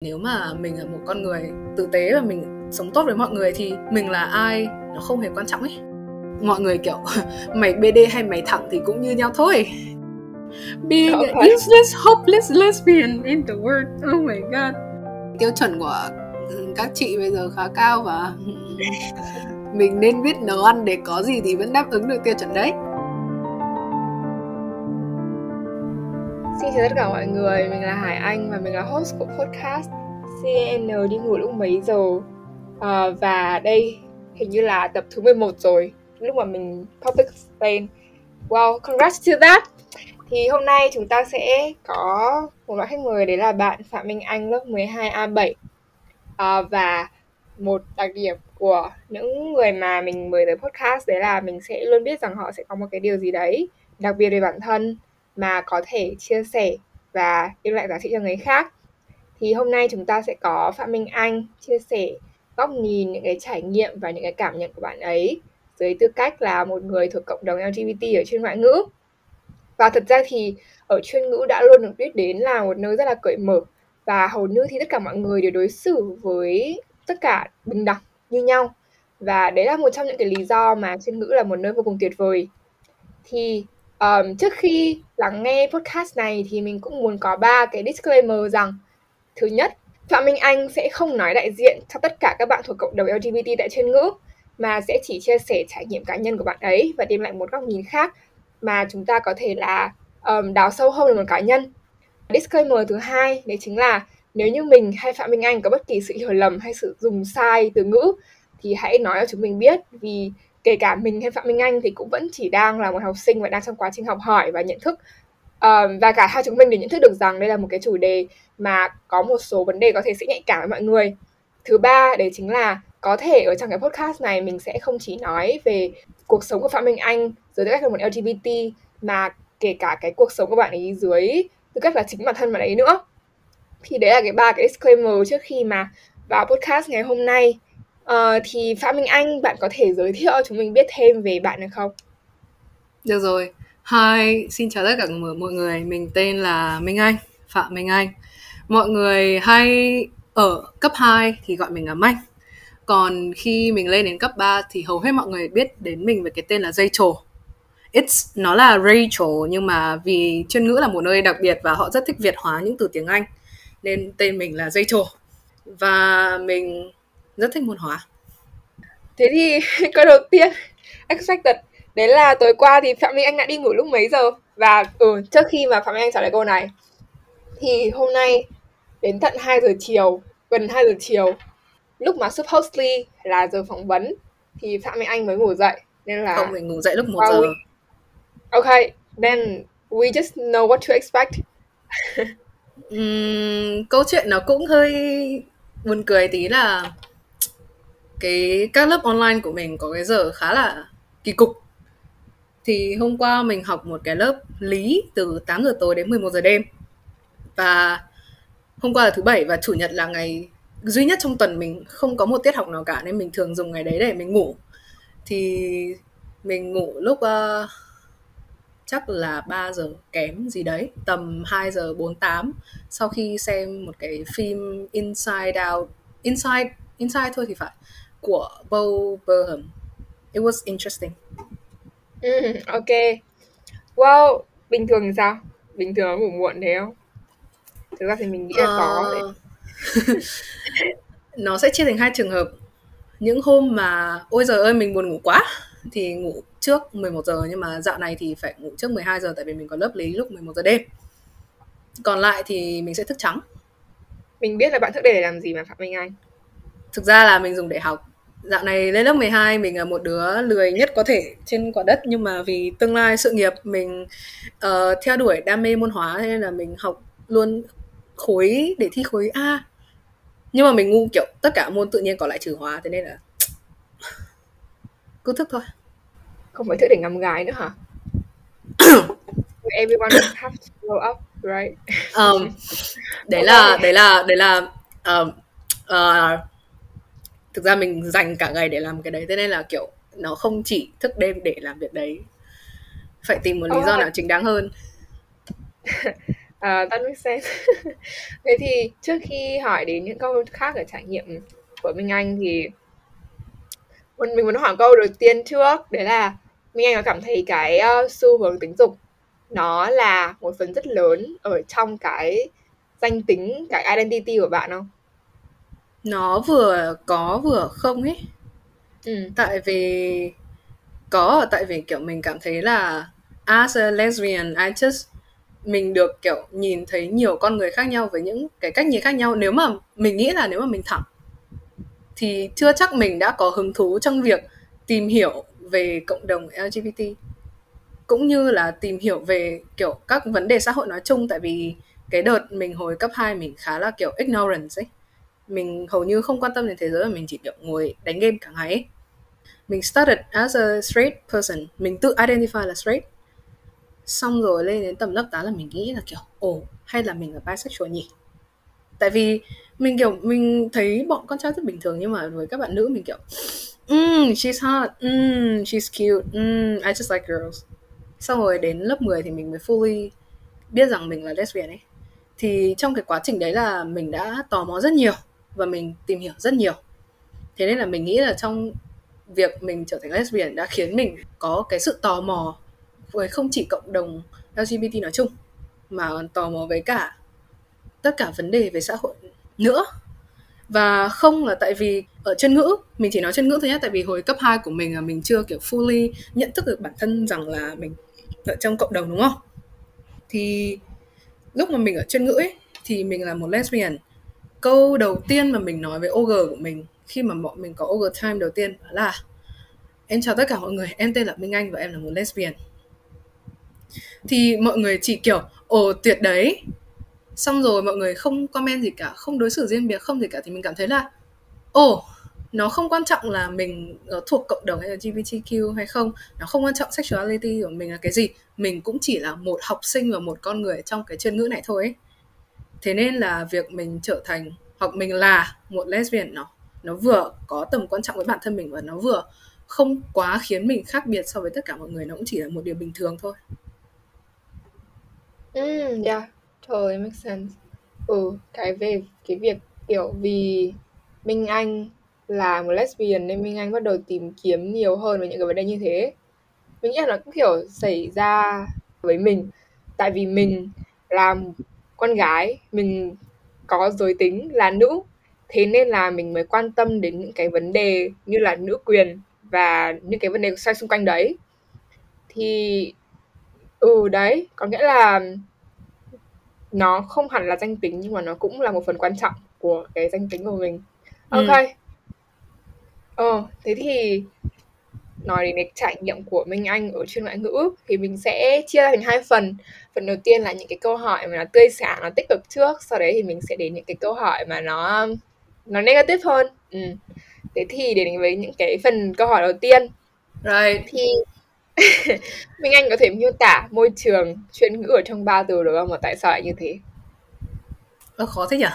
nếu mà mình là một con người tử tế và mình sống tốt với mọi người thì mình là ai nó không hề quan trọng ấy. Mọi người kiểu mày bd hay mày thẳng thì cũng như nhau thôi. Being an useless hopeless lesbian in the world. Oh my god. Tiêu chuẩn của các chị bây giờ khá cao và mình nên biết nấu ăn để có gì thì vẫn đáp ứng được tiêu chuẩn đấy Xin chào tất cả mọi người, mình là Hải Anh và mình là host của podcast CN đi ngủ lúc mấy giờ. À, Và đây hình như là tập thứ 11 rồi Lúc mà mình public explain. Wow, congrats to that. Thì hôm nay chúng ta sẽ có một loại khách mời đấy là bạn Phạm Minh Anh lớp 12A7 à, ờ, Và một đặc điểm của những người mà mình mời tới podcast đấy là mình sẽ luôn biết rằng họ sẽ có một cái điều gì đấy đặc biệt về bản thân mà có thể chia sẻ và đem lại giá trị cho người khác. Thì hôm nay chúng ta sẽ có Phạm Minh Anh chia sẻ góc nhìn, những cái trải nghiệm và những cái cảm nhận của bạn ấy dưới tư cách là một người thuộc cộng đồng LGBT ở chuyên ngoại ngữ. Và thật ra thì ở chuyên ngữ đã luôn được biết đến là một nơi rất là cởi mở và hầu như thì tất cả mọi người đều đối xử với tất cả bình đẳng như nhau. Và đấy là một trong những cái lý do mà chuyên ngữ là một nơi vô cùng tuyệt vời. Thì um, trước khi lắng nghe podcast này thì mình cũng muốn có ba cái disclaimer rằng thứ nhất Phạm Minh Anh sẽ không nói đại diện cho tất cả các bạn thuộc cộng đồng LGBT tại chuyên ngữ mà sẽ chỉ chia sẻ trải nghiệm cá nhân của bạn ấy và đem lại một góc nhìn khác mà chúng ta có thể là um, đào sâu hơn về một cá nhân. Disclaimer thứ hai đấy chính là nếu như mình hay Phạm Minh Anh có bất kỳ sự hiểu lầm hay sự dùng sai từ ngữ thì hãy nói cho chúng mình biết vì kể cả mình hay Phạm Minh Anh thì cũng vẫn chỉ đang là một học sinh và đang trong quá trình học hỏi và nhận thức. Uh, và cả hai chúng mình đều nhận thức được rằng đây là một cái chủ đề mà có một số vấn đề có thể sẽ nhạy cảm với mọi người. Thứ ba đấy chính là có thể ở trong cái podcast này mình sẽ không chỉ nói về cuộc sống của Phạm Minh Anh dưới tư cách là một LGBT mà kể cả cái cuộc sống của bạn ấy dưới tư cách là chính bản thân bạn ấy nữa. Thì đấy là cái ba cái disclaimer trước khi mà vào podcast ngày hôm nay uh, thì Phạm Minh Anh bạn có thể giới thiệu chúng mình biết thêm về bạn được không? Được rồi. Hi, xin chào tất cả mọi người. Mình tên là Minh Anh, Phạm Minh Anh. Mọi người hay ở cấp 2 thì gọi mình là Manh. Còn khi mình lên đến cấp 3 thì hầu hết mọi người biết đến mình với cái tên là Rachel. It's nó là Rachel nhưng mà vì chuyên ngữ là một nơi đặc biệt và họ rất thích Việt hóa những từ tiếng Anh nên tên mình là Rachel. Và mình rất thích môn hóa. Thế thì câu đầu tiên expected đấy là tối qua thì phạm minh anh đã đi ngủ lúc mấy giờ? Và ừ, trước khi mà phạm minh anh trả lời câu này thì hôm nay đến tận 2 giờ chiều gần 2 giờ chiều lúc mà supposedly là giờ phỏng vấn thì phạm minh anh mới ngủ dậy. Nên là không mình ngủ dậy lúc 1 giờ. we... ok then we just know what to expect. Uhm, câu chuyện nó cũng hơi buồn cười tí là cái các lớp online của mình có cái giờ khá là kỳ cục. Thì hôm qua mình học một cái lớp lý từ 8 giờ tối đến 11 giờ đêm. Và hôm qua là thứ bảy và chủ nhật là ngày duy nhất trong tuần mình không có một tiết học nào cả nên mình thường dùng ngày đấy để mình ngủ. Thì mình ngủ lúc uh, chắc là 3 giờ kém gì đấy tầm 2 giờ 48 sau khi xem một cái phim Inside Out Inside Inside thôi thì phải của Bo Burnham. It was interesting. Ừ, ok. Wow, bình thường thì sao? Bình thường ngủ muộn thế không? Thực ra thì mình nghĩ là uh... có đấy. nó sẽ chia thành hai trường hợp. Những hôm mà ôi giời ơi mình buồn ngủ quá thì ngủ trước 11 giờ nhưng mà dạo này thì phải ngủ trước 12 giờ tại vì mình có lớp lý lúc 11 giờ đêm. Còn lại thì mình sẽ thức trắng. Mình biết là bạn thức để làm gì mà Phạm Minh Anh? Thực ra là mình dùng để học dạo này lên lớp 12 mình là một đứa lười nhất có thể trên quả đất nhưng mà vì tương lai sự nghiệp mình uh, theo đuổi đam mê môn hóa nên là mình học luôn khối để thi khối A. Nhưng mà mình ngu kiểu tất cả môn tự nhiên còn lại trừ hóa thế nên là cứ thức thôi. Không phải thức để ngắm gái nữa hả? Everyone have to grow up right? Um, đấy là đấy là đấy là um, uh, thực ra mình dành cả ngày để làm cái đấy thế nên là kiểu nó không chỉ thức đêm để làm việc đấy phải tìm một lý do nào chính đáng hơn À, that makes sense. Thế thì trước khi hỏi đến những câu khác ở trải nghiệm của Minh Anh thì mình muốn hỏi câu đầu tiên trước đấy là Minh Anh có cảm thấy cái uh, xu hướng tính dục nó là một phần rất lớn ở trong cái danh tính cái identity của bạn không? Nó vừa có vừa không ấy. Ừ. Tại vì có tại vì kiểu mình cảm thấy là as a lesbian I just mình được kiểu nhìn thấy nhiều con người khác nhau với những cái cách nhìn khác nhau nếu mà mình nghĩ là nếu mà mình thẳng thì chưa chắc mình đã có hứng thú trong việc tìm hiểu về cộng đồng LGBT cũng như là tìm hiểu về kiểu các vấn đề xã hội nói chung tại vì cái đợt mình hồi cấp 2 mình khá là kiểu ignorance ấy mình hầu như không quan tâm đến thế giới và mình chỉ kiểu ngồi đánh game cả ngày ấy. mình started as a straight person. Mình tự identify là straight. Xong rồi lên đến tầm lớp 8 là mình nghĩ là kiểu ồ hay là mình là bisexual nhỉ? Tại vì mình kiểu mình thấy bọn con trai rất bình thường nhưng mà với các bạn nữ mình kiểu mm, she's hot. Mm, she's cute. Mm, I just like girls. Xong rồi đến lớp 10 thì mình mới fully biết rằng mình là lesbian ấy. Thì trong cái quá trình đấy là mình đã tò mò rất nhiều và mình tìm hiểu rất nhiều. Thế nên là mình nghĩ là trong việc mình trở thành lesbian đã khiến mình có cái sự tò mò với không chỉ cộng đồng LGBT nói chung, mà còn tò mò với cả, tất cả vấn đề về xã hội nữa. Và không là tại vì ở chân ngữ, mình chỉ nói chân ngữ thôi nhé tại vì hồi cấp 2 của mình là mình chưa kiểu fully nhận thức được bản thân rằng là mình ở trong cộng đồng, đúng không? Thì lúc mà mình ở chân ngữ ấy, thì mình là một lesbian câu đầu tiên mà mình nói với OG của mình khi mà bọn mình có og time đầu tiên là em chào tất cả mọi người em tên là Minh Anh và em là một lesbian thì mọi người chỉ kiểu ồ tuyệt đấy xong rồi mọi người không comment gì cả không đối xử riêng biệt không gì cả thì mình cảm thấy là ồ nó không quan trọng là mình uh, thuộc cộng đồng LGBTQ hay không nó không quan trọng sexuality của mình là cái gì mình cũng chỉ là một học sinh và một con người trong cái chuyên ngữ này thôi ấy thế nên là việc mình trở thành hoặc mình là một lesbian nó nó vừa có tầm quan trọng với bản thân mình và nó vừa không quá khiến mình khác biệt so với tất cả mọi người nó cũng chỉ là một điều bình thường thôi ừ, dạ. Mm, yeah, totally makes sense. Ừ, cái về cái việc kiểu vì Minh Anh là một lesbian nên Minh Anh bắt đầu tìm kiếm nhiều hơn về những cái vấn đề như thế. Mình nghĩ là nó cũng kiểu xảy ra với mình tại vì mình là con gái, mình có giới tính là nữ thế nên là mình mới quan tâm đến những cái vấn đề như là nữ quyền và những cái vấn đề xoay xung quanh đấy. Thì ừ đấy có nghĩa là nó không hẳn là danh tính nhưng mà nó cũng là một phần quan trọng của cái danh tính của mình. Ừ. ok. Ờ thế thì nói đến cái trải nghiệm của Minh Anh ở chuyên ngoại ngữ thì mình sẽ chia ra thành hai phần. Phần đầu tiên là những cái câu hỏi mà nó tươi sáng, nó tích cực trước, sau đấy thì mình sẽ đến những cái câu hỏi mà nó nó negative hơn. Ừ. Thế thì đến với những cái phần câu hỏi đầu tiên. Right. Thì Minh Anh có thể miêu tả môi trường chuyên ngữ ở trong ba từ được không? Và tại sao lại như thế? Ơ khó thế nhỉ?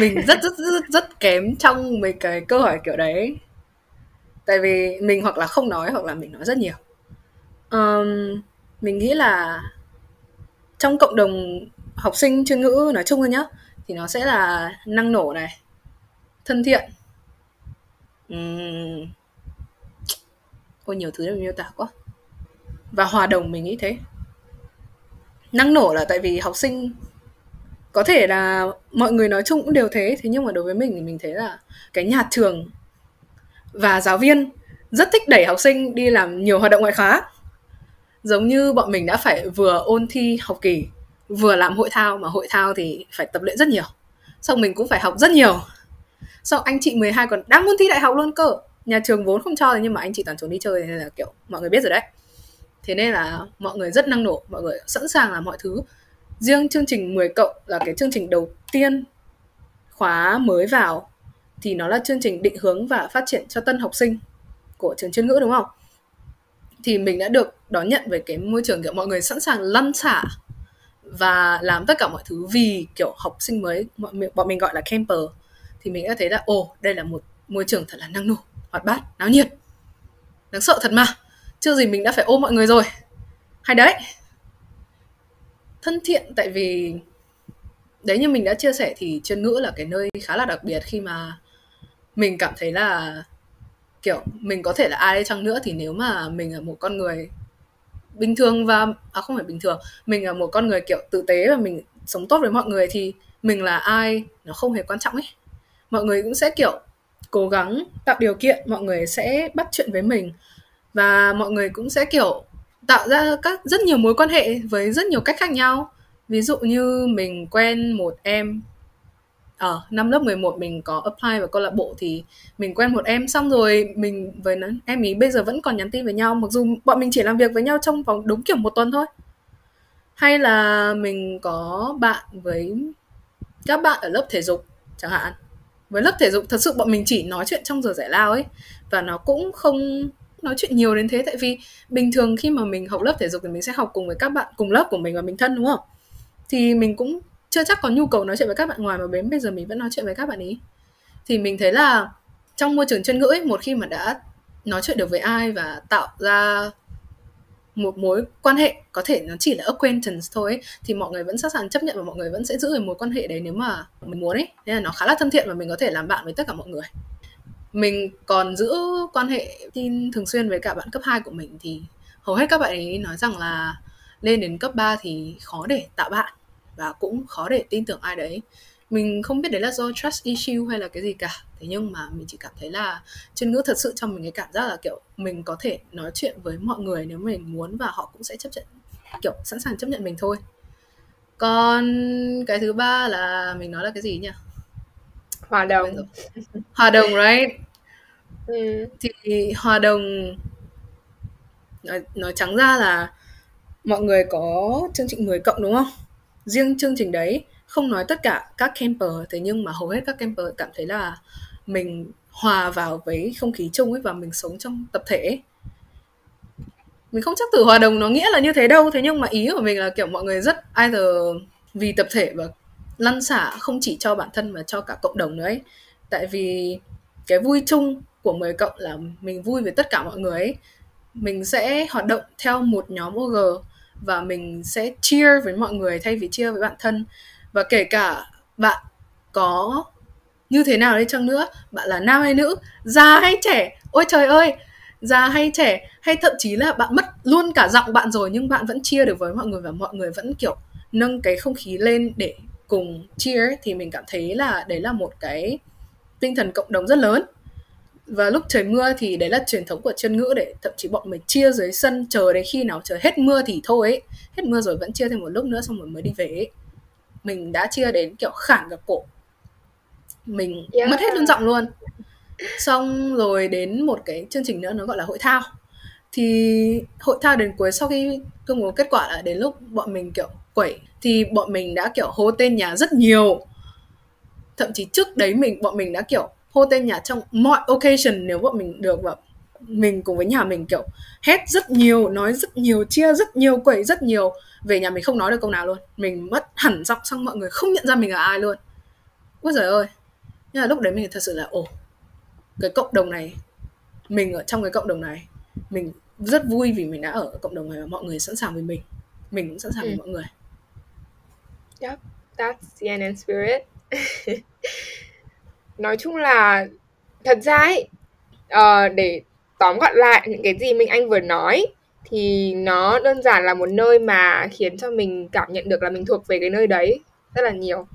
Mình rất rất rất rất kém trong mấy cái câu hỏi kiểu đấy. Tại vì mình hoặc là không nói hoặc là mình nói rất nhiều. Um, mình nghĩ là trong cộng đồng học sinh chuyên ngữ nói chung thôi nhá thì nó sẽ là năng nổ này thân thiện. Um, ôi nhiều thứ để miêu tả quá. Và hòa đồng mình nghĩ thế. Năng nổ là tại vì học sinh có thể là mọi người nói chung cũng đều thế thế nhưng mà đối với mình thì mình thấy là cái nhà trường và giáo viên rất thích đẩy học sinh đi làm nhiều hoạt động ngoại khóa. Giống như bọn mình đã phải vừa ôn thi học kỳ, vừa làm hội thao, mà hội thao thì phải tập luyện rất nhiều. Xong mình cũng phải học rất nhiều. Xong anh chị 12 còn đang muốn thi đại học luôn cơ. Nhà trường vốn không cho, nhưng mà anh chị toàn trốn đi chơi, nên là, kiểu, mọi người biết rồi đấy. Thế nên là mọi người rất năng nổ, mọi người sẵn sàng làm mọi thứ. Riêng chương trình 10 cộng là cái chương trình đầu tiên khóa mới vào thì nó là chương trình định hướng và phát triển cho tân học sinh của trường chuyên ngữ, đúng không? Thì mình đã được đón nhận về cái môi trường kiểu mọi người sẵn sàng lăn xả và làm tất cả mọi thứ vì kiểu học sinh mới bọn mình gọi là camper. Thì mình đã thấy là, ồ, đây là một môi trường thật là năng nổ, hoạt bát, náo nhiệt, đáng sợ thật mà. Chưa gì mình đã phải ôm mọi người rồi. Hay đấy. Thân thiện, tại vì đấy như mình đã chia sẻ thì chuyên ngữ là cái nơi khá là đặc biệt khi mà mình cảm thấy là, kiểu, mình có thể là ai chăng nữa thì nếu mà mình là một con người bình thường và à không phải bình thường, mình là một con người, kiểu, tử tế và mình sống tốt với mọi người thì mình là ai nó không hề quan trọng ấy. Mọi người cũng sẽ, kiểu, cố gắng tạo điều kiện, mọi người sẽ bắt chuyện với mình và mọi người cũng sẽ, kiểu, tạo ra các, rất nhiều mối quan hệ với rất nhiều cách khác nhau. Ví dụ như mình quen một em ở năm lớp 11 mình có apply vào câu lạc bộ thì mình quen một em, xong rồi mình với nó, em ý bây giờ vẫn còn nhắn tin với nhau, mặc dù bọn mình chỉ làm việc với nhau trong vòng đúng kiểu một tuần thôi. Hay là mình có bạn với các bạn ở lớp thể dục chẳng hạn. Với lớp thể dục thật sự bọn mình chỉ nói chuyện trong giờ giải lao ấy, và nó cũng không nói chuyện nhiều đến thế, tại vì bình thường khi mà mình học lớp thể dục thì mình sẽ học cùng với các bạn, cùng lớp của mình và mình thân, đúng không? Thì mình cũng chưa chắc có nhu cầu nói chuyện với các bạn ngoài mà đến bây giờ mình vẫn nói chuyện với các bạn ý. Thì mình thấy là trong môi trường chân ngữ ấy, một khi mà đã nói chuyện được với ai và tạo ra một mối quan hệ có thể nó chỉ là acquaintance thôi ấy, thì mọi người vẫn sẵn sàng chấp nhận và mọi người vẫn sẽ giữ được mối quan hệ đấy nếu mà mình muốn ấy. Nên là nó khá là thân thiện và mình có thể làm bạn với tất cả mọi người. Mình còn giữ quan hệ tin thường xuyên với cả bạn cấp 2 của mình thì hầu hết các bạn ấy nói rằng là lên đến cấp 3 thì khó để tạo bạn và cũng khó để tin tưởng ai đấy. Mình không biết đấy là do trust issue hay là cái gì cả. Thế nhưng mà mình chỉ cảm thấy là chân ngữ thật sự cho mình cái cảm giác là kiểu mình có thể nói chuyện với mọi người nếu mình muốn và họ cũng sẽ chấp nhận kiểu sẵn sàng chấp nhận mình thôi. Còn cái thứ ba là mình nói là cái gì nhỉ? Hòa đồng. Hòa đồng right? Ừ. thì hòa đồng nói, nói trắng ra là mọi người có chương trình 10 cộng đúng không riêng chương trình đấy, không nói tất cả các camper, thế nhưng mà hầu hết các camper cảm thấy là mình hòa vào với không khí chung ấy và mình sống trong tập thể ấy. mình không chắc từ hòa đồng nó nghĩa là như thế đâu, thế nhưng mà ý của mình là kiểu mọi người rất either vì tập thể và lăn xả không chỉ cho bản thân mà cho cả cộng đồng nữa ấy tại vì cái vui chung của 10 cộng là mình vui với tất cả mọi người ấy mình sẽ hoạt động theo một nhóm OG và mình sẽ cheer với mọi người thay vì cheer với bản thân. Và kể cả bạn có như thế nào đi chăng nữa, bạn là nam hay nữ, già hay trẻ, ôi trời ơi, già hay trẻ, hay thậm chí là bạn mất luôn cả giọng bạn rồi nhưng bạn vẫn chia được với mọi người và mọi người vẫn, kiểu, nâng cái không khí lên để cùng cheer thì mình cảm thấy là đấy là một cái tinh thần cộng đồng rất lớn và lúc trời mưa thì đấy là truyền thống của chân ngữ để thậm chí bọn mình chia dưới sân chờ đến khi nào trời hết mưa thì thôi ấy. hết mưa rồi vẫn chia thêm một lúc nữa xong rồi mới đi về ấy. mình đã chia đến kiểu khản gặp cổ mình yeah. mất hết luôn giọng luôn xong rồi đến một cái chương trình nữa nó gọi là hội thao thì hội thao đến cuối sau khi công bố kết quả là đến lúc bọn mình kiểu quẩy thì bọn mình đã kiểu hô tên nhà rất nhiều thậm chí trước đấy mình bọn mình đã kiểu hô tên nhà trong mọi occasion nếu bọn mình được và mình cùng với nhà mình kiểu hét rất nhiều nói rất nhiều chia rất nhiều quẩy rất nhiều về nhà mình không nói được câu nào luôn. Mình mất hẳn giọng xong mọi người không nhận ra mình là ai luôn. Ôi giời ơi. Nhưng là lúc đấy mình thật sự là ồ cái cộng đồng này mình ở trong cái cộng đồng này mình rất vui vì mình đã ở cộng đồng này và mọi người sẵn sàng với mình. Mình cũng sẵn sàng ừ. với mọi người. Yep, that's CNN spirit. Nói chung là thật ra ấy, uh, để tóm gọn lại những cái gì Minh Anh vừa nói thì nó đơn giản là một nơi mà khiến cho mình cảm nhận được là mình thuộc về cái nơi đấy rất là nhiều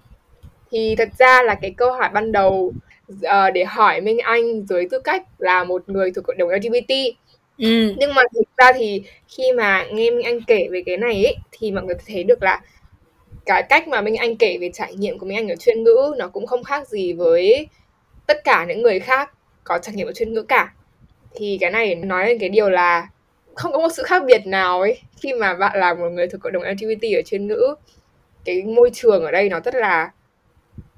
thì thật ra là cái câu hỏi ban đầu uh, để hỏi Minh Anh dưới tư cách là một người thuộc cộng đồng LGBT ừ. nhưng mà thực ra thì khi mà nghe Minh Anh kể về cái này ấy, thì mọi người thấy được là cái cách mà Minh Anh kể về trải nghiệm của Minh Anh ở chuyên ngữ nó cũng không khác gì với tất cả những người khác có trải nghiệm ở chuyên ngữ cả. Thì cái này nói lên cái điều là không có một sự khác biệt nào ấy. Khi mà bạn là một người thuộc cộng đồng LGBT ở chuyên ngữ, cái môi trường ở đây nó rất là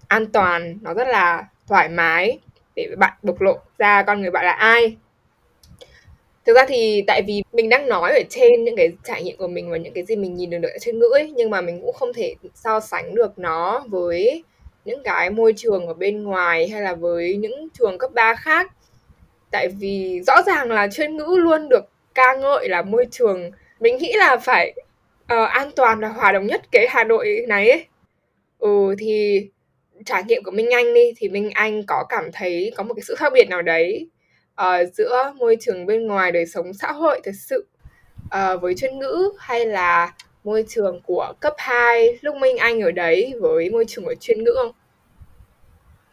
an toàn, nó rất là thoải mái để bạn bộc lộ ra con người bạn là ai thực ra thì tại vì mình đang nói ở trên những cái trải nghiệm của mình và những cái gì mình nhìn được ở trên ngữ ấy nhưng mà mình cũng không thể so sánh được nó với những cái môi trường ở bên ngoài hay là với những trường cấp 3 khác tại vì rõ ràng là chuyên ngữ luôn được ca ngợi là môi trường mình nghĩ là phải uh, an toàn và hòa đồng nhất cái Hà Nội này ấy. Ừ thì trải nghiệm của Minh Anh đi thì Minh Anh có cảm thấy có một cái sự khác biệt nào đấy uh, giữa môi trường bên ngoài đời sống xã hội thật sự uh, với chuyên ngữ hay là môi trường của cấp 2 lúc Minh Anh ở đấy với môi trường của chuyên ngữ không?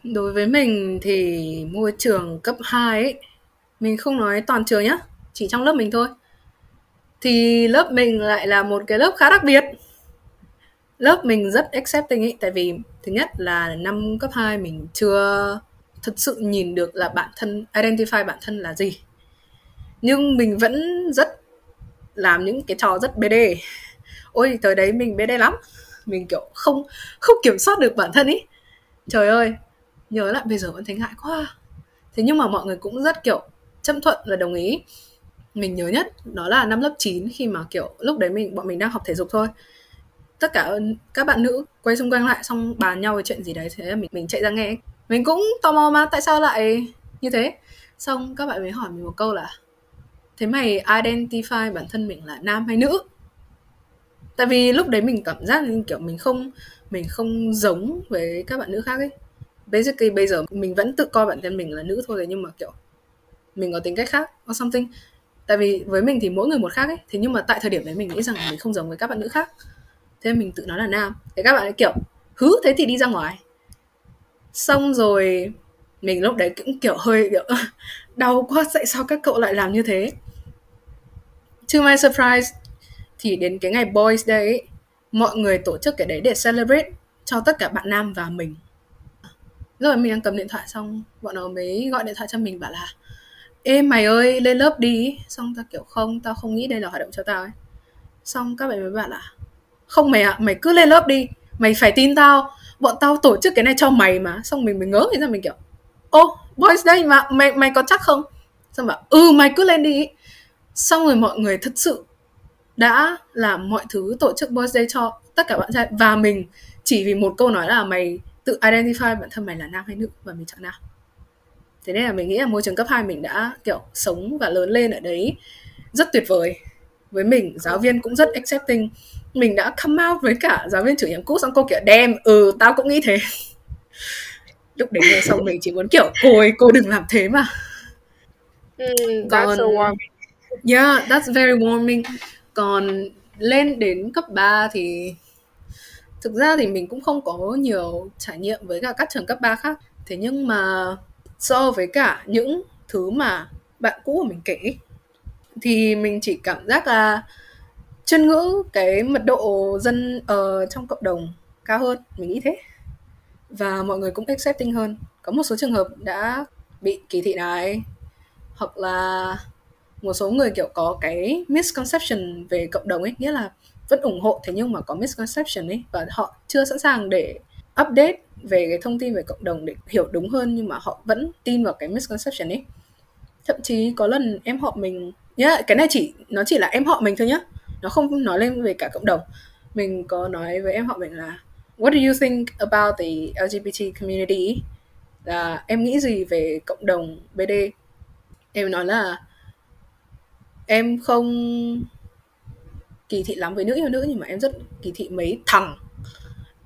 Đối với mình thì môi trường cấp 2 ấy, mình không nói toàn trường nhá, chỉ trong lớp mình thôi. Thì lớp mình lại là một cái lớp khá đặc biệt. Lớp mình rất accepting ấy, tại vì thứ nhất là năm cấp 2 mình chưa thật sự nhìn được là bản thân, identify bản thân là gì. Nhưng mình vẫn rất làm những cái trò rất BD. Ôi, thời đấy mình BD lắm. Mình kiểu không không kiểm soát được bản thân ý. Trời ơi, nhớ lại bây giờ vẫn thấy ngại quá thế nhưng mà mọi người cũng rất kiểu chấp thuận và đồng ý mình nhớ nhất đó là năm lớp 9 khi mà kiểu lúc đấy mình bọn mình đang học thể dục thôi tất cả các bạn nữ quay xung quanh lại xong bàn nhau về chuyện gì đấy thế là mình mình chạy ra nghe mình cũng tò mò mà, tại sao lại như thế? Xong các bạn mới hỏi mình một câu là, thế mày identify bản thân mình là nam hay nữ? Tại vì lúc đấy mình cảm giác như kiểu mình không mình không giống với các bạn nữ khác ấy. Basically bây giờ mình vẫn tự coi bản thân mình là nữ thôi nhưng mà kiểu mình có tính cách khác or something. Tại vì với mình thì mỗi người một khác ấy, thế nhưng mà tại thời điểm đấy mình nghĩ rằng mình không giống với các bạn nữ khác. Thế mình tự nói là nam. Thế các bạn ấy kiểu, hứ, thế thì đi ra ngoài xong rồi mình lúc đấy cũng kiểu hơi kiểu đau quá tại sao các cậu lại làm như thế? To my surprise thì đến cái ngày boys day ấy, mọi người tổ chức cái đấy để celebrate cho tất cả bạn nam và mình. Rồi mình đang cầm điện thoại xong bọn nó mới gọi điện thoại cho mình bảo là ê mày ơi lên lớp đi. Xong tao kiểu không tao không nghĩ đây là hoạt động cho tao ấy. Xong các bạn mới bảo là không mày ạ à, mày cứ lên lớp đi mày phải tin tao bọn tao tổ chức cái này cho mày mà. Xong mình mới ngớ người ra mình kiểu, ô, boys đây, mà mày mày có chắc không? Xong bảo ừ mày cứ lên đi. Xong rồi mọi người thật sự đã làm mọi thứ tổ chức boys day cho tất cả bạn trai. Và mình chỉ vì một câu nói là mày tự identify bản thân mày là nam hay nữ và mình chọn nam. Thế nên là mình nghĩ là môi trường cấp 2 mình đã kiểu sống và lớn lên ở đấy rất tuyệt vời. Với mình, giáo viên cũng rất accepting mình đã come out với cả giáo viên chủ nhiệm cũ xong cô kiểu đem ừ tao cũng nghĩ thế. Lúc đấy nghe xong mình chỉ muốn kiểu cô ơi cô đừng làm thế mà. Mm, that's còn so warming. yeah that's very warming. Còn lên đến cấp 3 thì thực ra thì mình cũng không có nhiều trải nghiệm với cả các trường cấp 3 khác. Thế nhưng mà so với cả những thứ mà bạn cũ của mình kể thì mình chỉ cảm giác là chân ngữ, cái mật độ dân ở trong cộng đồng cao hơn, mình nghĩ thế. Và mọi người cũng accepting hơn. Có một số trường hợp đã bị kỳ thị này, hoặc là một số người kiểu có cái misconception về cộng đồng ấy, nghĩa là vẫn ủng hộ thế nhưng mà có misconception ấy, và họ chưa sẵn sàng để update về cái thông tin về cộng đồng để hiểu đúng hơn nhưng mà họ vẫn tin vào cái misconception ấy. Thậm chí có lần em họ mình, nhá, cái này chỉ, nó chỉ là em họ mình thôi nhá nó không nói lên về cả cộng đồng. Mình có nói với em họ mình là, what do you think about the LGBT community? Là, em nghĩ gì về cộng đồng BD em nói là, em không kỳ thị lắm với nữ yêu nữ nhưng mà em rất kỳ thị mấy thằng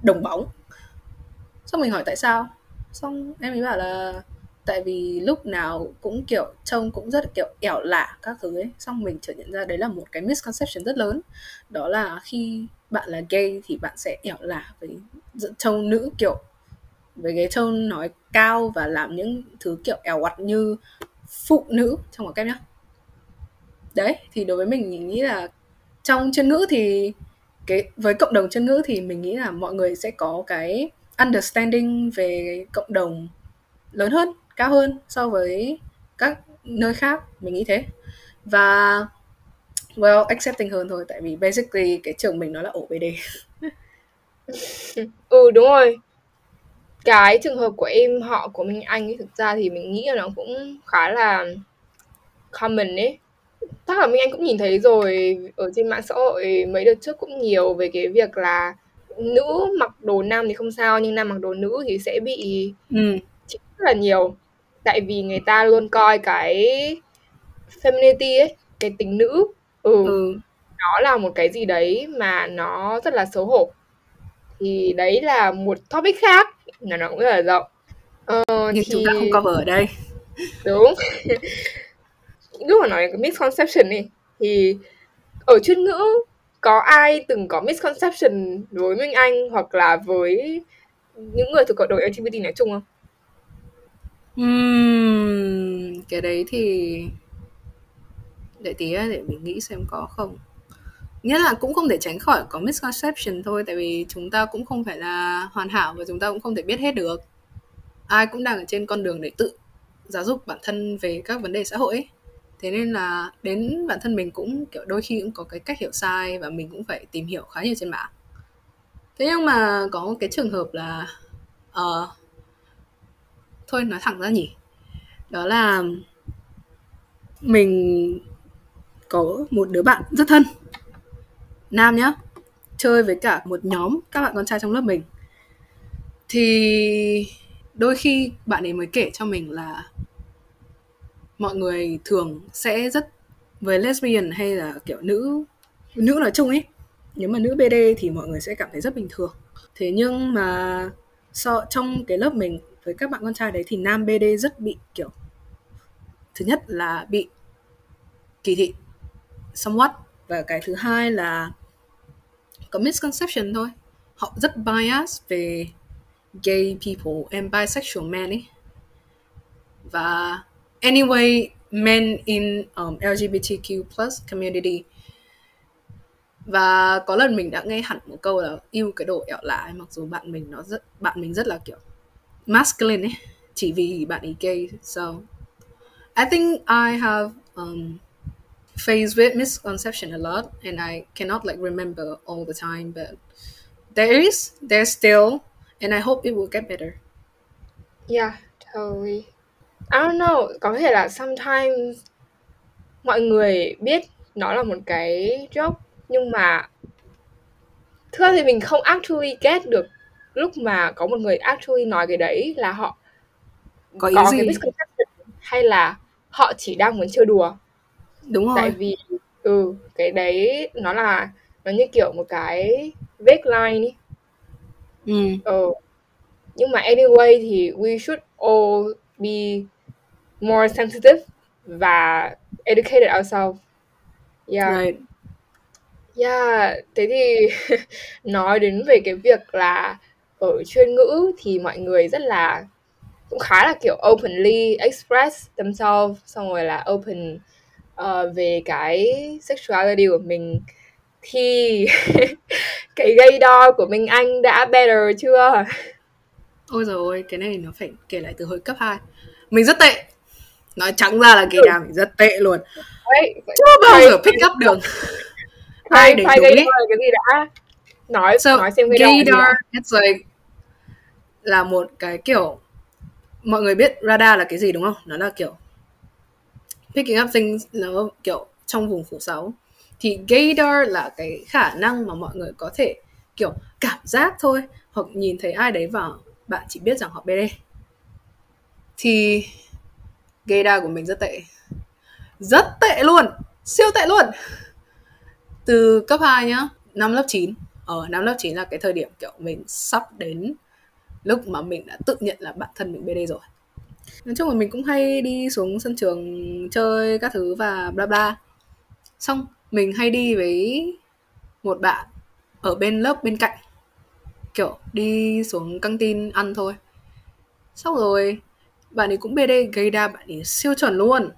đồng bóng. Xong mình hỏi tại sao. Xong em ấy bảo là tại vì lúc nào cũng, kiểu, trông cũng rất kiểu, ẻo lả các thứ ấy. Xong mình chợt nhận ra đấy là một cái misconception rất lớn. Đó là khi bạn là gay thì bạn sẽ ẻo lả với trông nữ, kiểu, với cái trông nói cao và làm những thứ, kiểu, ẻo quặt như phụ nữ. Trong một cách nhá. Đấy, thì đối với mình mình nghĩ là trong chân ngữ thì cái, với cộng đồng chân ngữ thì mình nghĩ là mọi người sẽ có cái understanding về cộng đồng lớn hơn cao hơn so với các nơi khác mình nghĩ thế. Và well accepting hơn thôi tại vì basically cái trường mình nó là ổ BD ừ đúng rồi. Cái trường hợp của em họ của mình anh ấy thực ra thì mình nghĩ là nó cũng khá là common ấy. Chắc là Minh Anh cũng nhìn thấy rồi ở trên mạng xã hội mấy đợt trước cũng nhiều về cái việc là nữ mặc đồ nam thì không sao nhưng nam mặc đồ nữ thì sẽ bị ừ. rất là nhiều tại vì người ta luôn coi cái femininity ấy cái tính nữ ừ, ừ. nó là một cái gì đấy mà nó rất là xấu hổ thì đấy là một topic khác là nó cũng rất là rộng ờ, nhưng thì... chúng ta không cover ở đây đúng lúc mà nói cái misconception này thì ở chuyên ngữ có ai từng có misconception với Minh Anh hoặc là với những người thuộc cộng đồng LGBT nói chung không? Ừm cái đấy thì để tí để mình nghĩ xem có không. Nghĩa là cũng không thể tránh khỏi có misconception thôi tại vì chúng ta cũng không phải là hoàn hảo và chúng ta cũng không thể biết hết được. Ai cũng đang ở trên con đường để tự giáo dục bản thân về các vấn đề xã hội ấy. thế nên là đến bản thân mình cũng kiểu đôi khi cũng có cái cách hiểu sai và mình cũng phải tìm hiểu khá nhiều trên mạng. Thế nhưng mà có một cái trường hợp là uh, thôi, nói thẳng ra nhỉ. Đó là mình có một đứa bạn rất thân, nam nhá, chơi với cả một nhóm các bạn con trai trong lớp mình. Thì đôi khi bạn ấy mới kể cho mình là mọi người thường sẽ rất với lesbian hay là kiểu nữ nữ nói chung ấy. Nếu mà nữ BD thì mọi người sẽ cảm thấy rất bình thường. Thế nhưng mà so, trong cái lớp mình với các bạn con trai đấy thì nam BD rất bị kiểu thứ nhất là bị kỳ thị somewhat. Và cái thứ hai là có misconception thôi. Họ rất bias về gay people and bisexual men ấy. Và anyway men in um, LGBTQ plus community. Và có lần mình đã nghe hẳn một câu là yêu cái đồ ẹo lại mặc dù bạn mình nó rất bạn mình rất là kiểu masculine ấy. Chỉ vì bạn ấy gay so. I think I have um, faced with misconception a lot and I cannot like remember all the time but there is there's still and I hope it will get better. Yeah totally. I don't know có thể là sometimes mọi người biết nó là một cái joke nhưng mà thưa thì mình không actually get được lúc mà có một người actually nói cái đấy là họ có, ý có gì? cái misconception hay là họ chỉ đang muốn chơi đùa đúng rồi tại vì ừ cái đấy nó là nó như kiểu một cái vết line ý ừ. ừ nhưng mà anyway thì we should all be more sensitive và educated ourselves yeah right. yeah thế thì nói đến về cái việc là ở chuyên ngữ thì mọi người rất là cũng khá là kiểu openly express themselves xong rồi là open uh, về cái sexuality của mình. Thì cái gây đo của mình anh đã better chưa? Ôi rồi cái này nó phải kể lại từ hồi cấp 2 mình rất tệ. Nói trắng ra là cái nào mình rất tệ luôn. Đấy, chưa bao giờ pick up được. ai để đúng ấy? cái gì đã nói so, nói xem cái gaydar it's like là một cái kiểu mọi người biết radar là cái gì đúng không? Nó là kiểu picking up things nó kiểu trong vùng phủ sóng. Thì gaydar là cái khả năng mà mọi người có thể kiểu cảm giác thôi hoặc nhìn thấy ai đấy và bạn chỉ biết rằng họ BD thì gaydar của mình rất tệ. Rất tệ luôn siêu tệ luôn. Từ cấp 2 nhá năm lớp 9 Ờ, ở năm lớp 9 là cái thời điểm, kiểu, mình sắp đến lúc mà mình đã tự nhận là bản thân mình BD rồi. Nói chung là mình cũng hay đi xuống sân trường chơi các thứ và bla bla. Xong, mình hay đi với một bạn ở bên lớp bên cạnh, kiểu, đi xuống căng tin ăn thôi. Xong rồi, bạn ấy cũng bd gây đa bạn ấy siêu chuẩn luôn.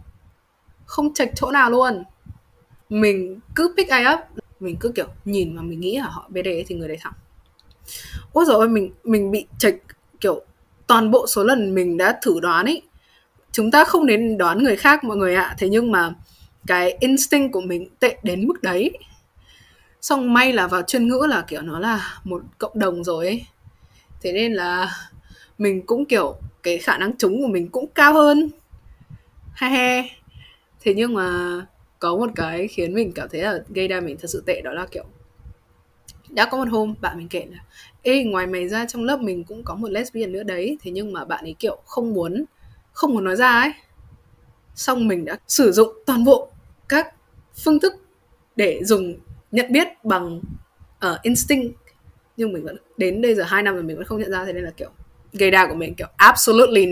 Không chạch chỗ nào luôn. Mình cứ pick ai up mình cứ kiểu nhìn mà mình nghĩ là họ bd thì người đấy thẳng. Ôi rồi mình mình bị chệch, kiểu toàn bộ số lần mình đã thử đoán ấy. Chúng ta không nên đoán người khác mọi người ạ. Thế nhưng mà cái instinct của mình tệ đến mức đấy. Xong may là vào chuyên ngữ là kiểu nó là một cộng đồng rồi ấy. Thế nên là mình cũng kiểu cái khả năng trúng của mình cũng cao hơn. He he. Thế nhưng mà có một cái khiến mình cảm thấy là gây ra mình thật sự tệ đó là kiểu đã có một hôm bạn mình kể là ê ngoài mày ra trong lớp mình cũng có một lesbian nữa đấy thế nhưng mà bạn ấy kiểu không muốn không muốn nói ra ấy. Xong mình đã sử dụng toàn bộ các phương thức để dùng nhận biết bằng uh, instinct. Nhưng mình vẫn đến đây giờ hai năm rồi mình vẫn không nhận ra thế nên là kiểu gây đa của mình kiểu absolutely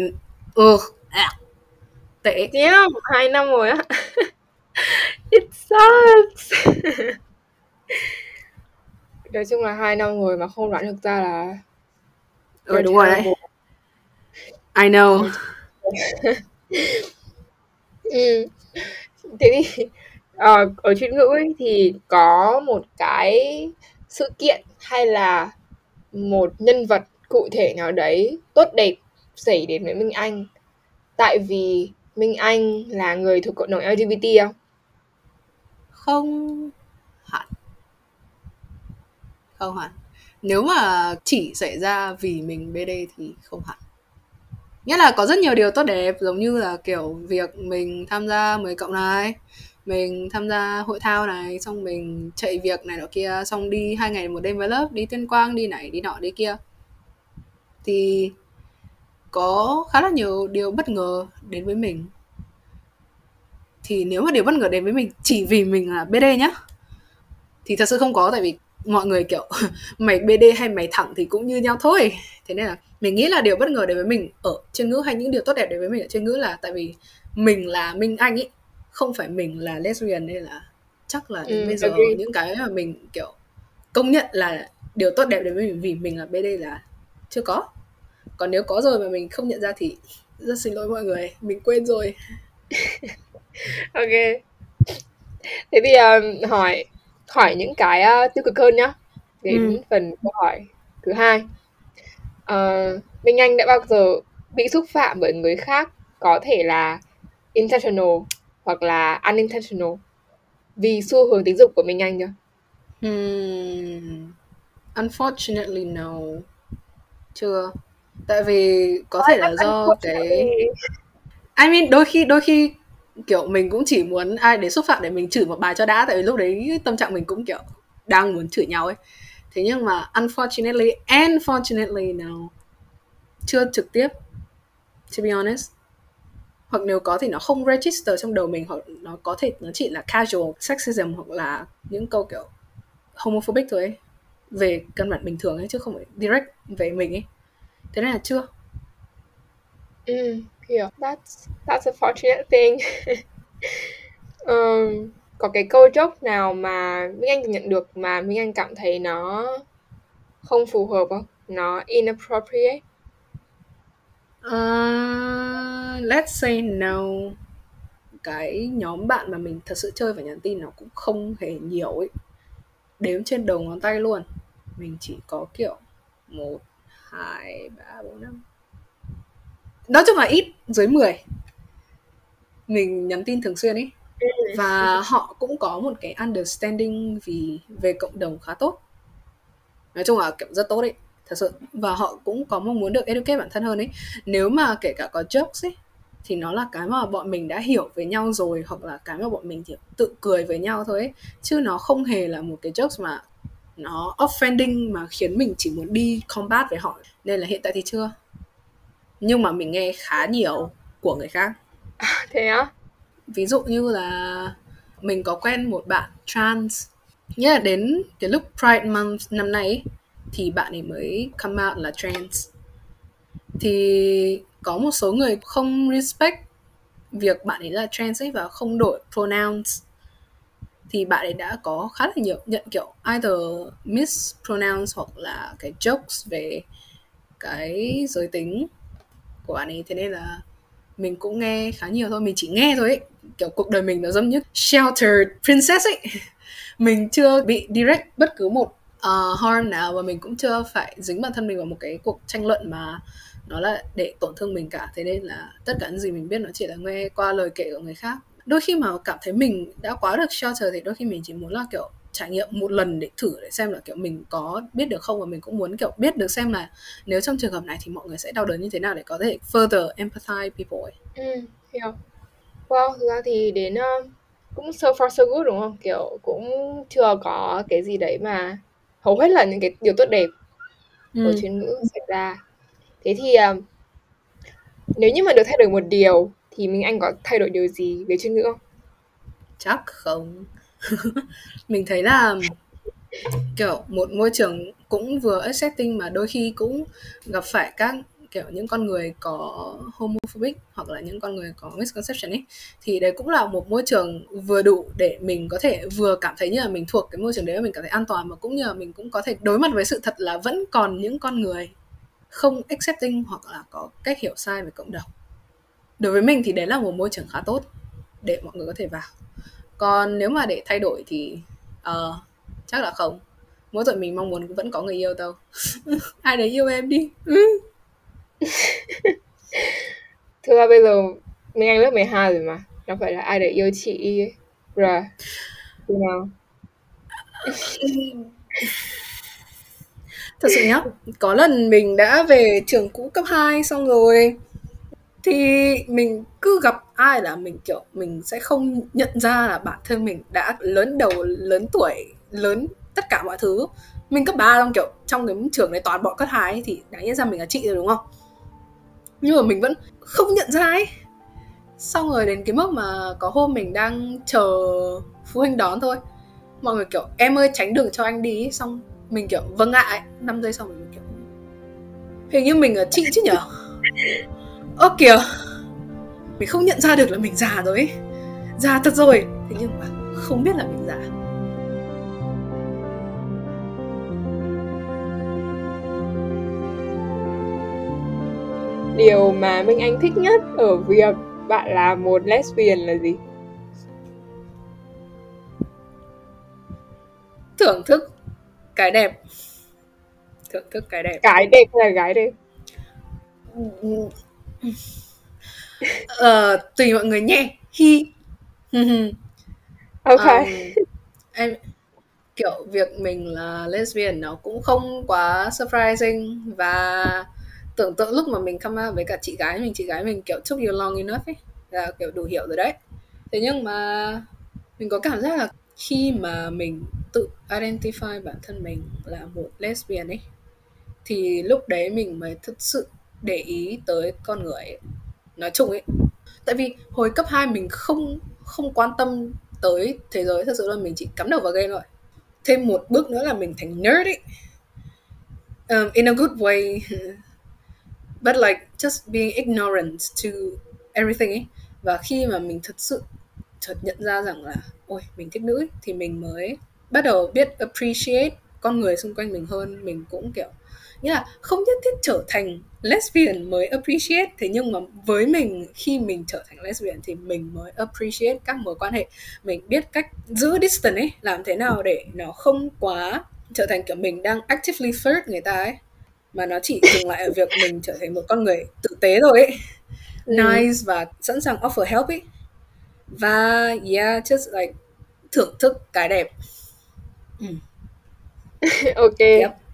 ugh, tệ. Yeah hai năm rồi á. it sucks nói chung là hai năm rồi mà không đoán được ra là ừ đúng rồi đấy I know ừ. thế thì uh, ở chuyên ngữ ấy, thì có một cái sự kiện hay là một nhân vật cụ thể nào đấy tốt đẹp xảy đến với Minh Anh tại vì Minh Anh là người thuộc cộng đồng LGBT không? Không hẳn. Không hẳn. Nếu mà chỉ xảy ra vì mình BD thì không hẳn. Nghĩa là có rất nhiều điều tốt đẹp, giống như là kiểu việc mình tham gia 10 cộng này, mình tham gia hội thao này, xong mình chạy việc này nọ kia, xong đi hai ngày một đêm với lớp, đi tuyên quang, đi này, đi nọ, đi kia. Thì có khá là nhiều điều bất ngờ đến với mình thì nếu mà điều bất ngờ đến với mình chỉ vì mình là BD nhá thì thật sự không có tại vì mọi người kiểu mày BD hay mày thẳng thì cũng như nhau thôi. Thế nên là mình nghĩ là điều bất ngờ đến với mình ở trên ngữ hay những điều tốt đẹp đến với mình ở trên ngữ là tại vì mình là Minh Anh ấy không phải mình là lesbian nên là chắc là đến ừ, bây giờ agree. những cái mà mình kiểu công nhận là điều tốt đẹp đến với mình vì mình là BD là chưa có. Còn nếu có rồi mà mình không nhận ra thì rất xin lỗi mọi người mình quên rồi ok thế thì um, hỏi hỏi những cái uh, tiêu cực hơn nhá đến ừ. phần câu hỏi thứ hai uh, Minh Anh đã bao giờ bị xúc phạm bởi người khác có thể là intentional hoặc là unintentional vì xu hướng tính dục của Minh Anh chưa? Hmm. Unfortunately no. Chưa. Tại vì có thể là do cái I mean đôi khi đôi khi kiểu mình cũng chỉ muốn ai để xúc phạm để mình chửi một bài cho đã, tại vì lúc đấy tâm trạng mình cũng kiểu đang muốn chửi nhau ấy. Thế nhưng mà unfortunately and fortunately no chưa trực tiếp, to be honest. Hoặc nếu có thì nó không register trong đầu mình, hoặc nó có thể, nó chỉ là casual sexism hoặc là những câu kiểu homophobic thôi ấy, về căn bản bình thường ấy, chứ không phải direct về mình ấy. Thế nên là chưa. Ừ hiểu that's that's a fortunate thing. Um, có cái câu chốt nào mà Minh Anh nhận được mà Minh Anh cảm thấy nó không phù hợp không? Nó inappropriate? Uh, let's say no. Cái nhóm bạn mà mình thật sự chơi và nhắn tin nó cũng không hề nhiều ấy. Đếm trên đầu ngón tay luôn. Mình chỉ có kiểu một hai ba bốn năm nói chung là ít dưới 10 mình nhắn tin thường xuyên ấy ừ. và họ cũng có một cái understanding vì về cộng đồng khá tốt. Nói chung là kiểu rất tốt ấy thật sự. Và họ cũng có mong muốn được educate bản thân hơn ấy nếu mà kể cả có jokes ấy thì nó là cái mà bọn mình đã hiểu với nhau rồi hoặc là cái mà bọn mình chỉ tự cười với nhau thôi ấy. chứ nó không hề là một cái jokes mà nó offending mà khiến mình chỉ muốn đi combat với họ. Nên là hiện tại thì chưa nhưng mà mình nghe khá nhiều của người khác. À, thế á? Ví dụ như là mình có quen một bạn trans. Nghĩa là đến cái lúc Pride Month năm nay thì bạn ấy mới come out là trans. Thì có một số người không respect việc bạn ấy là trans ấy và không đổi pronouns. Thì bạn ấy đã có khá là nhiều nhận kiểu either mispronouns hoặc là cái jokes về cái giới tính của bạn ấy. Thế nên là mình cũng nghe khá nhiều thôi. Mình chỉ nghe thôi ấy. Kiểu cuộc đời mình nó giống như sheltered princess ấy. Mình chưa bị direct bất cứ một uh, harm nào và mình cũng chưa phải dính bản thân mình vào một cái cuộc tranh luận mà nó là để tổn thương mình cả. Thế nên là tất cả những gì mình biết nó chỉ là nghe qua lời kể của người khác. Đôi khi mà cảm thấy mình đã quá được shelter thì đôi khi mình chỉ muốn là kiểu trải nghiệm một lần để thử để xem là kiểu mình có biết được không và mình cũng muốn kiểu biết được xem là nếu trong trường hợp này thì mọi người sẽ đau đớn như thế nào để có thể further empathize people ấy. Ừ, hiểu. Wow, thực ra thì đến uh, cũng so far so good đúng không? Kiểu cũng chưa có cái gì đấy mà hầu hết là những cái điều tốt đẹp ừ. của chuyên ngữ xảy ra. Thế thì uh, nếu như mà được thay đổi một điều thì mình anh có thay đổi điều gì về chuyên ngữ không? Chắc không. mình thấy là, kiểu, một môi trường cũng vừa accepting mà đôi khi cũng gặp phải các, kiểu, những con người có homophobic hoặc là những con người có misconception ấy. Thì đấy cũng là một môi trường vừa đủ để mình có thể vừa cảm thấy như là mình thuộc cái môi trường đấy và mình cảm thấy an toàn, mà cũng như là mình cũng có thể đối mặt với sự thật là vẫn còn những con người không accepting hoặc là có cách hiểu sai về cộng đồng. Đối với mình thì đấy là một môi trường khá tốt để mọi người có thể vào còn nếu mà để thay đổi thì uh, chắc là không. Mỗi tội mình mong muốn vẫn có người yêu đâu. Ai đấy yêu em đi. Thực ra bây giờ mình anh lớp 12 rồi mà. Đâu phải là ai đấy yêu chị ấy. rồi thế nào. Thật sự nhá có lần mình đã về trường cũ cấp 2 xong rồi thì mình cứ gặp ai là mình, kiểu, mình sẽ không nhận ra là bản thân mình đã lớn đầu, lớn tuổi, lớn tất cả mọi thứ. Mình cấp ba trong kiểu, trong cái trường này toàn bọn cấp hai thì đáng nhiên ra mình là chị rồi, đúng không? Nhưng mà mình vẫn không nhận ra ấy. Xong rồi đến cái mức mà có hôm mình đang chờ phụ huynh đón thôi. Mọi người kiểu, em ơi, tránh đường cho anh đi xong mình kiểu vâng ạ. Ấy. 5 giây sau mình kiểu, hình như mình là chị chứ nhở? Ơ kìa. Mình không nhận ra được là mình già rồi ấy. Già thật rồi. Thế nhưng mà không biết là mình già. Điều mà Minh Anh thích nhất ở việc bạn là một lesbian là gì? Thưởng thức cái đẹp. Thưởng thức cái đẹp. Cái đẹp là gái đẹp? ờ, tùy mọi người nhé. Hi. Ok. Um, em kiểu việc mình là lesbian nó cũng không quá surprising. Và tưởng tượng lúc mà mình come out với cả chị gái mình chị gái mình kiểu took you long enough ấy. Là kiểu đủ hiểu rồi đấy. Thế nhưng mà mình có cảm giác là khi mà mình tự identify bản thân mình là một lesbian ấy thì lúc đấy mình mới thực sự để ý tới con người ấy. nói chung ấy. Tại vì hồi cấp 2 mình không không quan tâm tới thế giới thật sự là mình chỉ cắm đầu vào game thôi. Thêm một bước nữa là mình thành nerd ấy. Um, in a good way. But like just being ignorant to everything ấy. Và khi mà mình thật sự chợt nhận ra rằng là ôi mình thích nữ ấy, thì mình mới bắt đầu biết appreciate con người xung quanh mình hơn. Mình cũng kiểu nghĩa là không nhất thiết trở thành lesbian mới appreciate. Thế nhưng mà với mình khi mình trở thành lesbian thì mình mới appreciate các mối quan hệ. Mình biết cách giữ distance ấy làm thế nào để nó không quá trở thành kiểu mình đang actively flirt người ta ấy. Mà nó chỉ dừng lại ở việc mình trở thành một con người tử tế thôi ấy. Ừ. nice và sẵn sàng offer help ấy. Và yeah just like thưởng thức cái đẹp. Ừ. ok. Yep.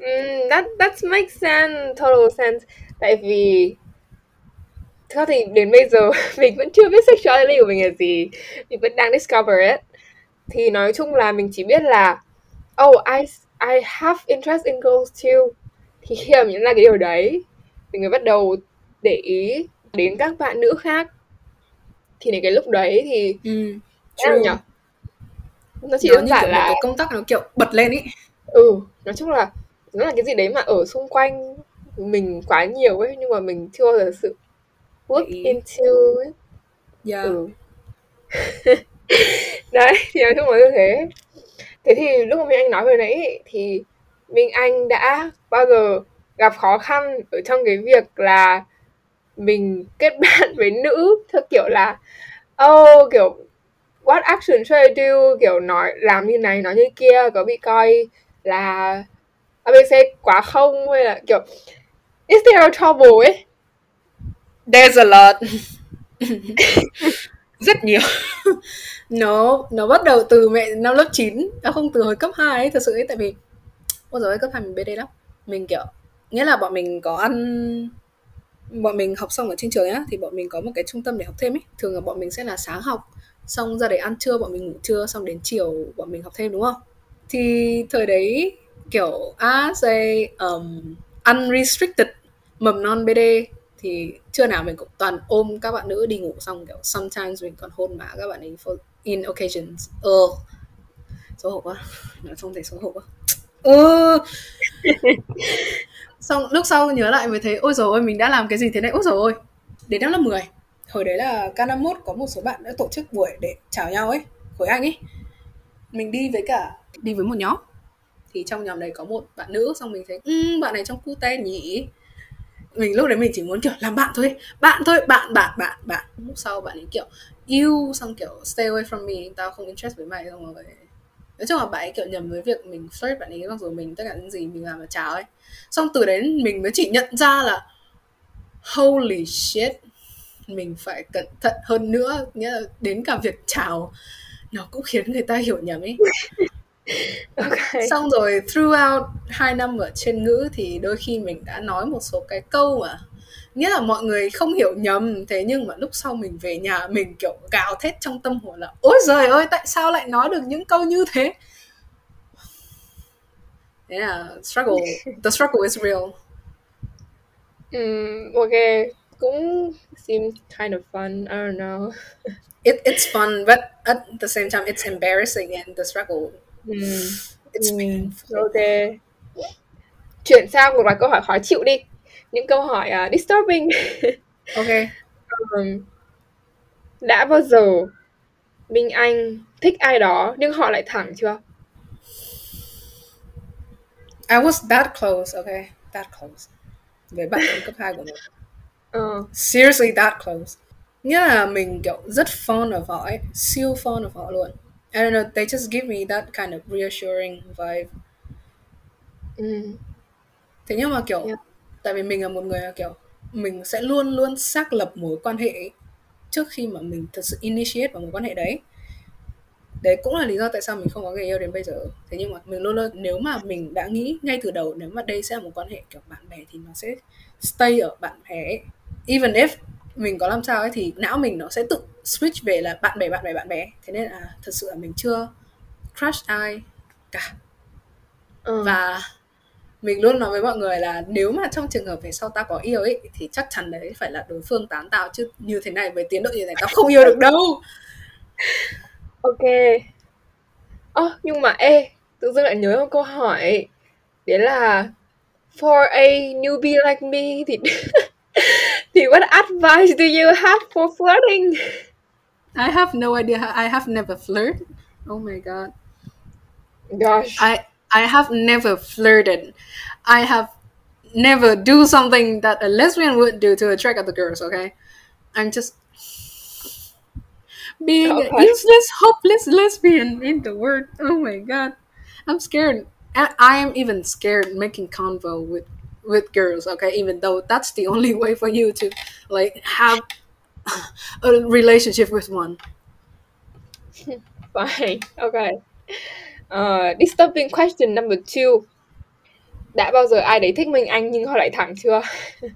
Mm, that that makes sense, total sense. Tại vì thực thì đến bây giờ mình vẫn chưa biết sexuality của mình là gì, mình vẫn đang discover it. Thì nói chung là mình chỉ biết là oh I I have interest in girls too. Thì khi mà nhận ra cái điều đấy, mình mới bắt đầu để ý đến các bạn nữ khác. Thì đến cái lúc đấy thì ừ, true. nhỉ? Nó chỉ đơn giản là cái công tắc nó kiểu bật lên ý. Ừ, nói chung là nó là cái gì đấy mà ở xung quanh mình quá nhiều ấy nhưng mà mình chưa bao giờ sự look into ấy. Yeah. Ừ. đấy thì nói chung là như thế thế thì lúc mà Minh Anh nói về nãy thì Minh Anh đã bao giờ gặp khó khăn ở trong cái việc là mình kết bạn với nữ theo kiểu là oh kiểu what action should I do kiểu nói làm như này nói như kia có bị coi là ABC quá không hay là kiểu, is there trouble ấy? There's a lot. Rất nhiều. Nó nó bắt đầu từ mẹ năm lớp 9 nó à không, từ hồi cấp 2 ấy, thật sự ấy, tại vì, ôi rồi cấp 2 mình BD lắm. Mình kiểu, nghĩa là bọn mình có ăn, bọn mình học xong ở trên trường á thì bọn mình có một cái trung tâm để học thêm ấy. Thường là bọn mình sẽ là sáng học, xong ra để ăn trưa, bọn mình ngủ trưa, xong đến chiều bọn mình học thêm, đúng không? Thì thời đấy kiểu as a um, unrestricted mầm non BD thì chưa nào mình cũng toàn ôm các bạn nữ đi ngủ xong kiểu sometimes mình còn hôn má các bạn ấy for in occasions. Uh, xấu hổ quá. Nói không thể xấu hổ quá. Ừ. xong lúc sau nhớ lại mới thấy ôi rồi ôi mình đã làm cái gì thế này? Ôi rồi đến năm lớp 10 hồi đấy là K51 có một số bạn đã tổ chức buổi để chào nhau ấy khối anh ấy. Mình đi với cả đi với một nhóm thì trong nhóm đấy có một bạn nữ xong mình thấy um, bạn này trong cute nhỉ? Mình lúc đấy mình chỉ muốn kiểu làm bạn thôi. Bạn thôi bạn bạn bạn bạn. Lúc sau bạn ấy kiểu yêu xong kiểu stay away from me tao không interest với mày xong rồi nói chung là bạn ấy kiểu nhầm với việc mình flirt bạn ấy mặc dù mình tất cả những gì mình làm là chào ấy. Xong từ đấy mình mới chỉ nhận ra là holy shit mình phải cẩn thận hơn nữa. Nghĩa là đến cả việc chào nó cũng khiến người ta hiểu nhầm ấy okay. xong rồi throughout hai năm ở trên ngữ thì đôi khi mình đã nói một số cái câu mà nghĩa là mọi người không hiểu nhầm. Thế nhưng mà lúc sau mình về nhà mình kiểu gào thét trong tâm hồn là ôi giời ơi tại sao lại nói được những câu như thế? Thế là struggle the struggle is real. Um, ok. Cũng seems kind of fun I don't know. It, it's fun but at the same time it's embarrassing and the struggle mm. it's mm. painful. Ok. Chuyển sang một vài câu hỏi khó chịu đi. Những câu hỏi uh, disturbing. Ok. Um, đã bao giờ Minh Anh thích ai đó nhưng họ lại thẳng chưa? I was that close. Okay that close. Với bạn cấp 2 của mình. Uh. seriously that close. Nghĩa là mình kiểu rất fond of họ ấy. Siêu fond of họ luôn I don't know they just give me that kind of reassuring vibe mm. thế nhưng mà kiểu yeah tại vì mình là một người là kiểu mình sẽ luôn luôn xác lập mối quan hệ ấy, trước khi mà mình thật sự initiate vào mối quan hệ đấy đấy cũng là lý do tại sao mình không có người yêu đến bây giờ thế nhưng mà mình luôn luôn nếu mà mình đã nghĩ ngay từ đầu nếu mà đây sẽ là một quan hệ kiểu bạn bè thì nó sẽ stay ở bạn bè ấy. even if mình có làm sao ấy thì não mình nó sẽ tự switch về là bạn bè bạn bè bạn bè. Thế nên là thật sự là mình chưa crush ai cả. Ừ. và mình luôn nói với mọi người là nếu mà trong trường hợp về sau tao có yêu ấy thì chắc chắn đấy phải là đối phương tán tao. Chứ như thế này với tiến độ như thế này tao không yêu được đâu. Ok. Ơ oh, nhưng mà ê tự dưng lại nhớ một câu hỏi. Đấy là for a newbie like me thì what advice do you have for flirting I have no idea I have never flirted oh my god gosh I I have never flirted. I have never do something that a lesbian would do to attract other girls, okay? I'm just being okay. a useless, hopeless lesbian in the world. Oh my god. I'm scared. I am even scared making convo with with girls, okay? Even though that's the only way for you to like have a relationship with one. Fine. Okay. Uh, disturbing question number two. Đã bao giờ ai đấy thích mình anh nhưng họ lại thẳng chưa?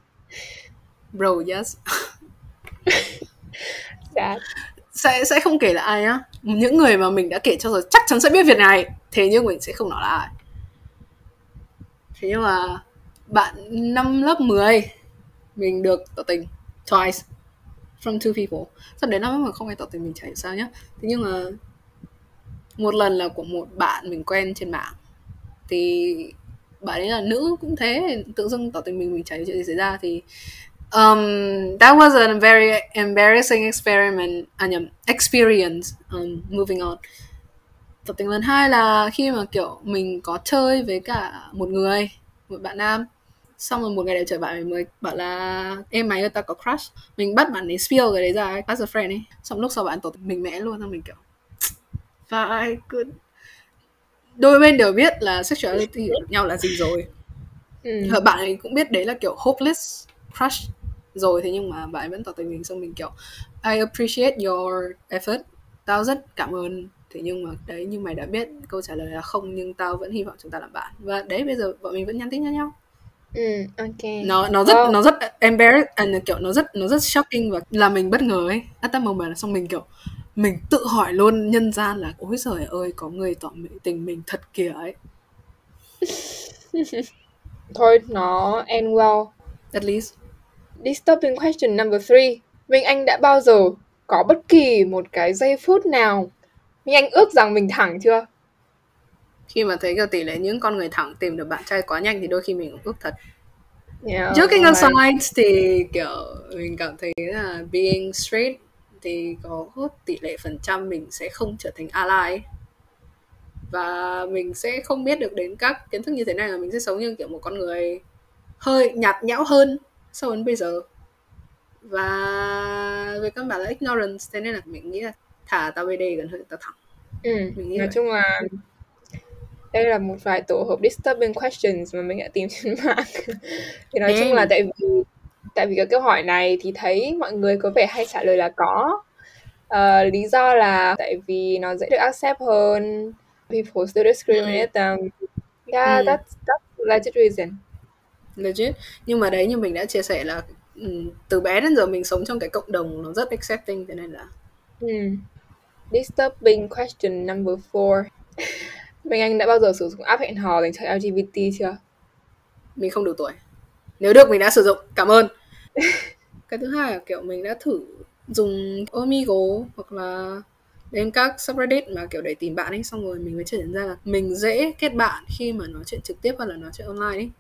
Bro, yes. Sad. Sẽ sẽ không kể là ai á. Những người mà mình đã kể cho rồi chắc chắn sẽ biết việc này. Thế nhưng mình sẽ không nói là ai. Thế nhưng mà bạn năm lớp 10 mình được tỏ tình twice from two people. Sau đấy năm mà không ai tỏ tình mình chả hiểu sao nhá. Thế nhưng mà một lần là của một bạn mình quen trên mạng thì bạn ấy là nữ cũng thế tự dưng tỏ tình mình mình chả chuyện gì xảy ra thì um, that was a very embarrassing experiment à nhầm experience um, moving on tỏ tình lần hai là khi mà kiểu mình có chơi với cả một người một bạn nam. Xong rồi một ngày đẹp trời bạn ấy mới bảo là em mày ơi tao có crush. Mình bắt bạn ấy spill cái đấy ra as a friend ấy. Xong lúc sau bạn tình mình mẽ luôn xong mình kiểu và ai cứ đôi bên đều biết là sexuality hiểu nhau là gì rồi. Ừ. và bạn ấy cũng biết đấy là kiểu hopeless crush rồi thế nhưng mà bạn ấy vẫn tỏ tình mình xong mình kiểu I appreciate your effort. Tao rất cảm ơn thế nhưng mà đấy như mày đã biết câu trả lời là không nhưng tao vẫn hy vọng chúng ta làm bạn. Và đấy bây giờ bọn mình vẫn nhắn tin cho nhau. Ừ ok. Nó nó rất oh. nó rất embarrassing à, kiểu nó rất nó rất shocking và làm mình bất ngờ ấy. At that moment xong mình kiểu mình tự hỏi luôn nhân gian là ôi trời ơi có người tỏ tình mình thật kìa ấy. Thôi nó end well. At least. Disturbing question number three. Minh Anh đã bao giờ có bất kỳ một cái giây phút nào Minh Anh ước rằng mình thẳng chưa? Khi mà thấy kiểu tỷ lệ những con người thẳng tìm được bạn trai quá nhanh thì đôi khi mình cũng ước thật. Yeah, Joking or like- aside thì kiểu mình cảm thấy là being straight thì có tỷ lệ phần trăm mình sẽ không trở thành ally và mình sẽ không biết được đến các kiến thức như thế này là mình sẽ sống như kiểu một con người hơi nhạt nhẽo hơn so với bây giờ và về căn bản là ignorance thế nên là mình nghĩ là thả tao về đây gần hơn tao thẳng. Ừ, nói vậy. chung là đây là một vài tổ hợp disturbing questions mà mình đã tìm trên mạng. Thì nói chung là tại vì tại vì cái câu hỏi này thì thấy mọi người có vẻ hay trả lời là có. Ờ, lý do là tại vì nó dễ được accept hơn. People still discriminate them yeah Ừ. that's that's legit reason. Legit. Nhưng mà đấy như mình đã chia sẻ là từ bé đến giờ mình sống trong cái cộng đồng nó rất accepting thế nên là ừ. Disturbing question number four. Minh Anh đã bao giờ sử dụng app hẹn hò dành cho LGBT chưa? mình không đủ tuổi. Nếu được mình đã sử dụng. Cảm ơn. Cái thứ hai là kiểu mình đã thử dùng Omigo hoặc là đến các subreddit mà kiểu để tìm bạn ấy xong rồi mình mới nhận ra là mình dễ kết bạn khi mà nói chuyện trực tiếp hơn là nói chuyện online ấy.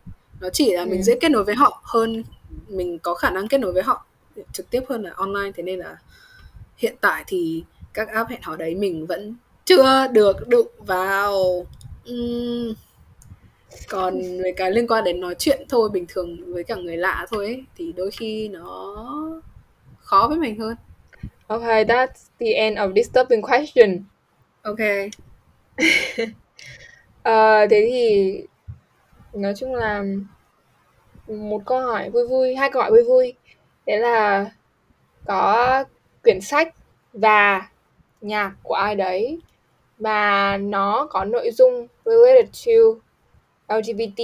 Nó chỉ là mình Ừ. dễ kết nối với họ hơn mình có khả năng kết nối với họ trực tiếp hơn là online. Thế nên là hiện tại thì các app hẹn hò đấy mình vẫn chưa được đụng vào Ừm. còn về cái liên quan đến nói chuyện thôi bình thường với cả người lạ thôi ấy, thì đôi khi nó khó với mình hơn Okay, that's the end of disturbing question. ok Ờ, thế thì nói chung là một câu hỏi vui vui, hai câu hỏi vui vui. Đấy là có quyển sách và nhạc của ai đấy mà nó có nội dung related to LGBT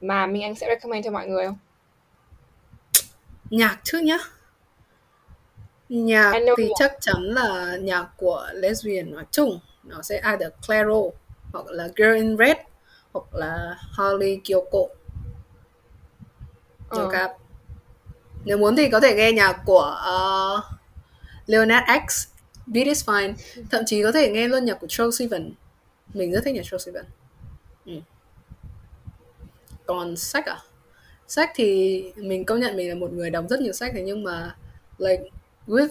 mà Minh Anh sẽ recommend cho mọi người không? nhạc trước nhá nhạc thì nhạc. chắc chắn là nhạc của lesbian nói chung nó sẽ either Clairo hoặc là Girl in Red hoặc là Harley Kiyoko Ờ. cho cap nếu muốn thì có thể nghe nhạc của uh, Leonard X Beat is Fine thậm chí có thể nghe luôn nhạc của Troye Sivan mình rất thích nhạc Troye Sivan ừ. còn sách à sách thì mình công nhận mình là một người đọc rất nhiều sách thế nhưng mà like with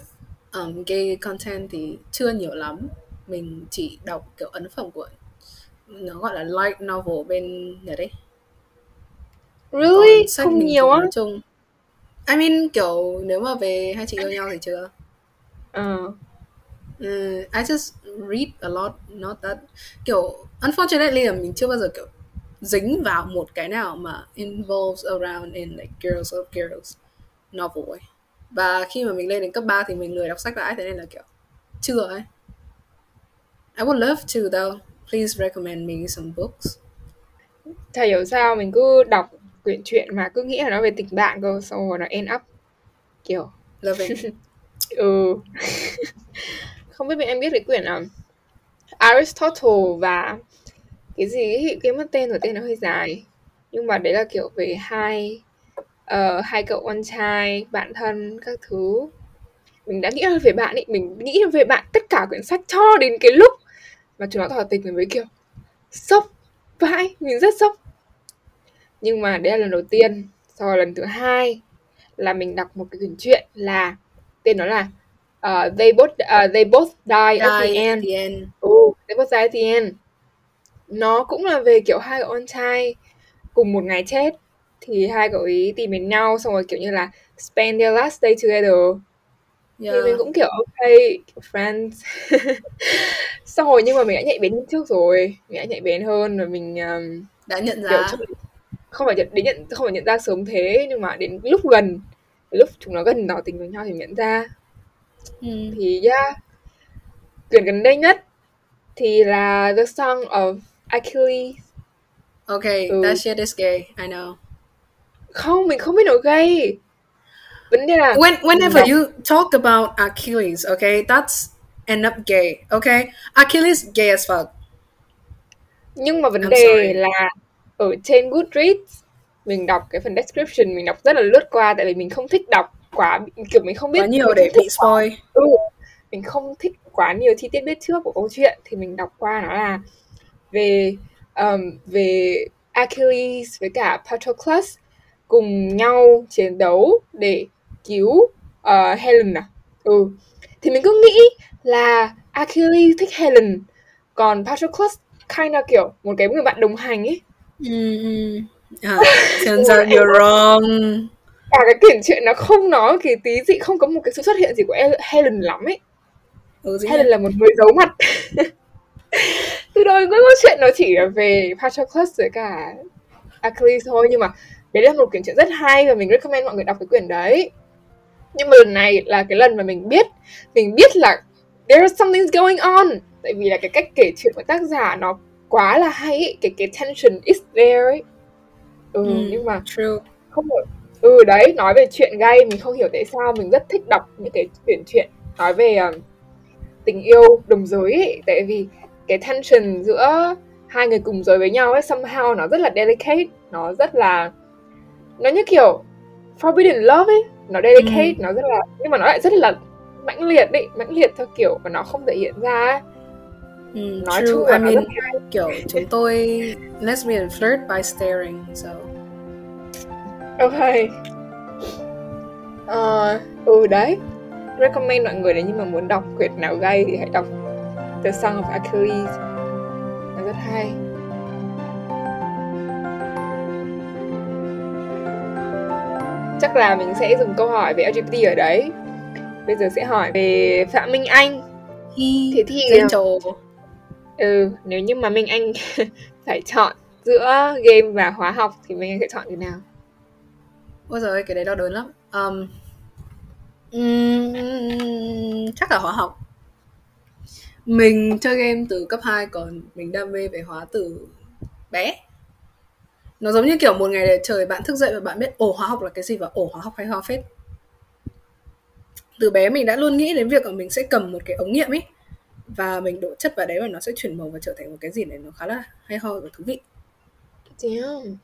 um, gay content thì chưa nhiều lắm mình chỉ đọc kiểu ấn phẩm của nó gọi là light novel bên Nhật ấy Really? Không nhiều á? chung I mean kiểu nếu mà về hai chị yêu nhau thì chưa Ờ. Ừ, I just read a lot, not that kiểu unfortunately là mình chưa bao giờ kiểu dính vào một cái nào mà involves around in like girls of girls novel ấy. Và khi mà mình lên đến cấp 3 thì mình lười đọc sách lại thế nên là kiểu chưa ấy. I would love to though. Please recommend me some books. Chả hiểu sao mình cứ đọc quyển truyện mà cứ nghĩ là nó về tình bạn cơ xong rồi nó end up kiểu Love it. ừ không biết em biết cái quyển à, Aristotle và cái gì ấy, cái mất tên rồi tên nó hơi dài. Nhưng mà đấy là kiểu về hai uh, hai cậu con trai bạn thân các thứ. Mình đã nghĩ về bạn ấy mình nghĩ về bạn tất cả quyển sách cho đến cái lúc mà chúng nó tỏ tình mình mới kiểu sốc vãi mình rất sốc. Nhưng mà đấy là lần đầu tiên. Sau lần thứ hai là mình đọc một cái quyển truyện là tên nó là uh, they both uh, they both die at the Die end. at the end. Ừ, they both die at the end. Nó cũng là về kiểu hai cậu con trai cùng một ngày chết. Thì hai cậu ấy tìm đến nhau xong rồi kiểu như là spend their last day together. Yeah. thì mình cũng kiểu ok friends. Xong rồi nhưng mà mình đã nhạy bén trước rồi. Mình đã nhạy bén hơn và mình um, Đã nhận kiểu ra. trong- không phải nhận đến nhận không phải nhận ra sớm thế nhưng mà đến lúc gần lúc chúng nó gần tỏ tình với nhau thì nhận ra Ừ. thì yeah quyển gần đây nhất thì là The Song of Achilles Okay, Ừ. that shit is gay. I know. không mình không biết nó gay vấn đề là When whenever đọc- you talk about Achilles, okay, that's end up gay. Okay, Achilles gay as fuck. nhưng mà vấn I'm đề sorry. là ở trên Goodreads mình đọc cái phần description mình đọc rất là lướt qua tại vì mình không thích đọc quá kiểu mình không biết quá nhiều để bị spoil. Ừ, mình không thích quá nhiều chi tiết biết trước của câu chuyện thì mình đọc qua nó là về um, về Achilles với cả Patroclus cùng nhau chiến đấu để cứu uh, Helen à? Ừ. Thì mình cứ nghĩ là Achilles thích Helen còn Patroclus kind of kiểu một cái người bạn đồng hành ấy mm. uh, turns out you're wrong cả cái kể chuyện nó không nói cái tí gì không có một cái sự xuất hiện gì của Helen lắm ấy. Ừ, Helen là một người giấu mặt. Từ đầu cái câu chuyện nó chỉ là về Patroclus với cả Achilles thôi nhưng mà đấy là một quyển truyện rất hay và mình recommend mọi người đọc cái quyển đấy. Nhưng mà lần này là cái lần mà mình biết mình biết là there's something going on. Tại vì là cái cách kể chuyện của tác giả nó quá là hay ấy. cái cái tension is there ấy. Ừ, mm, nhưng mà true. không hiểu ừ đấy nói về chuyện gay mình không hiểu tại sao mình rất thích đọc những cái quyển truyện nói về um, tình yêu đồng giới ấy tại vì cái tension giữa hai người cùng giới với nhau ấy somehow nó rất là delicate nó rất là nó như kiểu forbidden love ấy nó delicate ừ. nó rất là nhưng mà nó lại rất là mãnh liệt đấy mãnh liệt theo kiểu mà nó không thể hiện ra ấy. Ừ, nói chung là I mean, kiểu chúng tôi lesbian flirt by staring so ok. Uh, ừ đấy. Recommend mọi người đấy nhưng mà muốn đọc quyển nào gay thì hãy đọc The Song of Achilles. Nó rất hay. Chắc là mình sẽ dùng câu hỏi về LGBT ở đấy. Bây giờ sẽ hỏi về Phạm Minh Anh. Hi, thế thì trồ. ừ nếu như mà Minh Anh phải chọn giữa game và hóa học thì Minh Anh sẽ chọn cái nào Ôi giời cái đấy đau đớn lắm. Um, um, chắc là hóa học. Mình chơi game từ cấp 2 còn mình đam mê về hóa từ bé. Nó giống như kiểu một ngày để trời bạn thức dậy và bạn biết ổ hóa học là cái gì và ổ hóa học hay hóa phết. Từ bé mình đã luôn nghĩ đến việc là mình sẽ cầm một cái ống nghiệm ấy và mình đổ chất vào đấy và nó sẽ chuyển màu và trở thành một cái gì đấy nó khá là hay ho và thú vị. Damn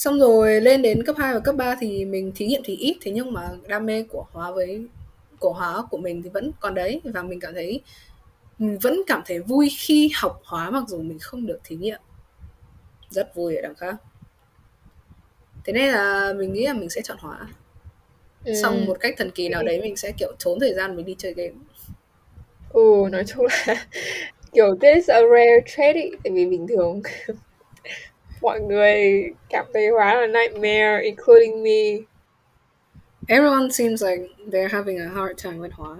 xong rồi lên đến cấp 2 và cấp 3 thì mình thí nghiệm thì ít thế nhưng mà đam mê của hóa với của hóa của mình thì vẫn còn đấy. Và mình cảm thấy mình vẫn cảm thấy vui khi học hóa mặc dù mình không được thí nghiệm. Rất vui ở đằng khác. Thế nên là mình nghĩ là mình sẽ chọn hóa. Ừ. xong một cách thần kỳ nào đấy mình sẽ kiểu trốn thời gian mình đi chơi game. Ừ nói chung là kiểu this a rare trait ý. tại vì bình thường mọi người cảm thấy hóa là nightmare including me. Everyone seems like they're having a hard time with hóa.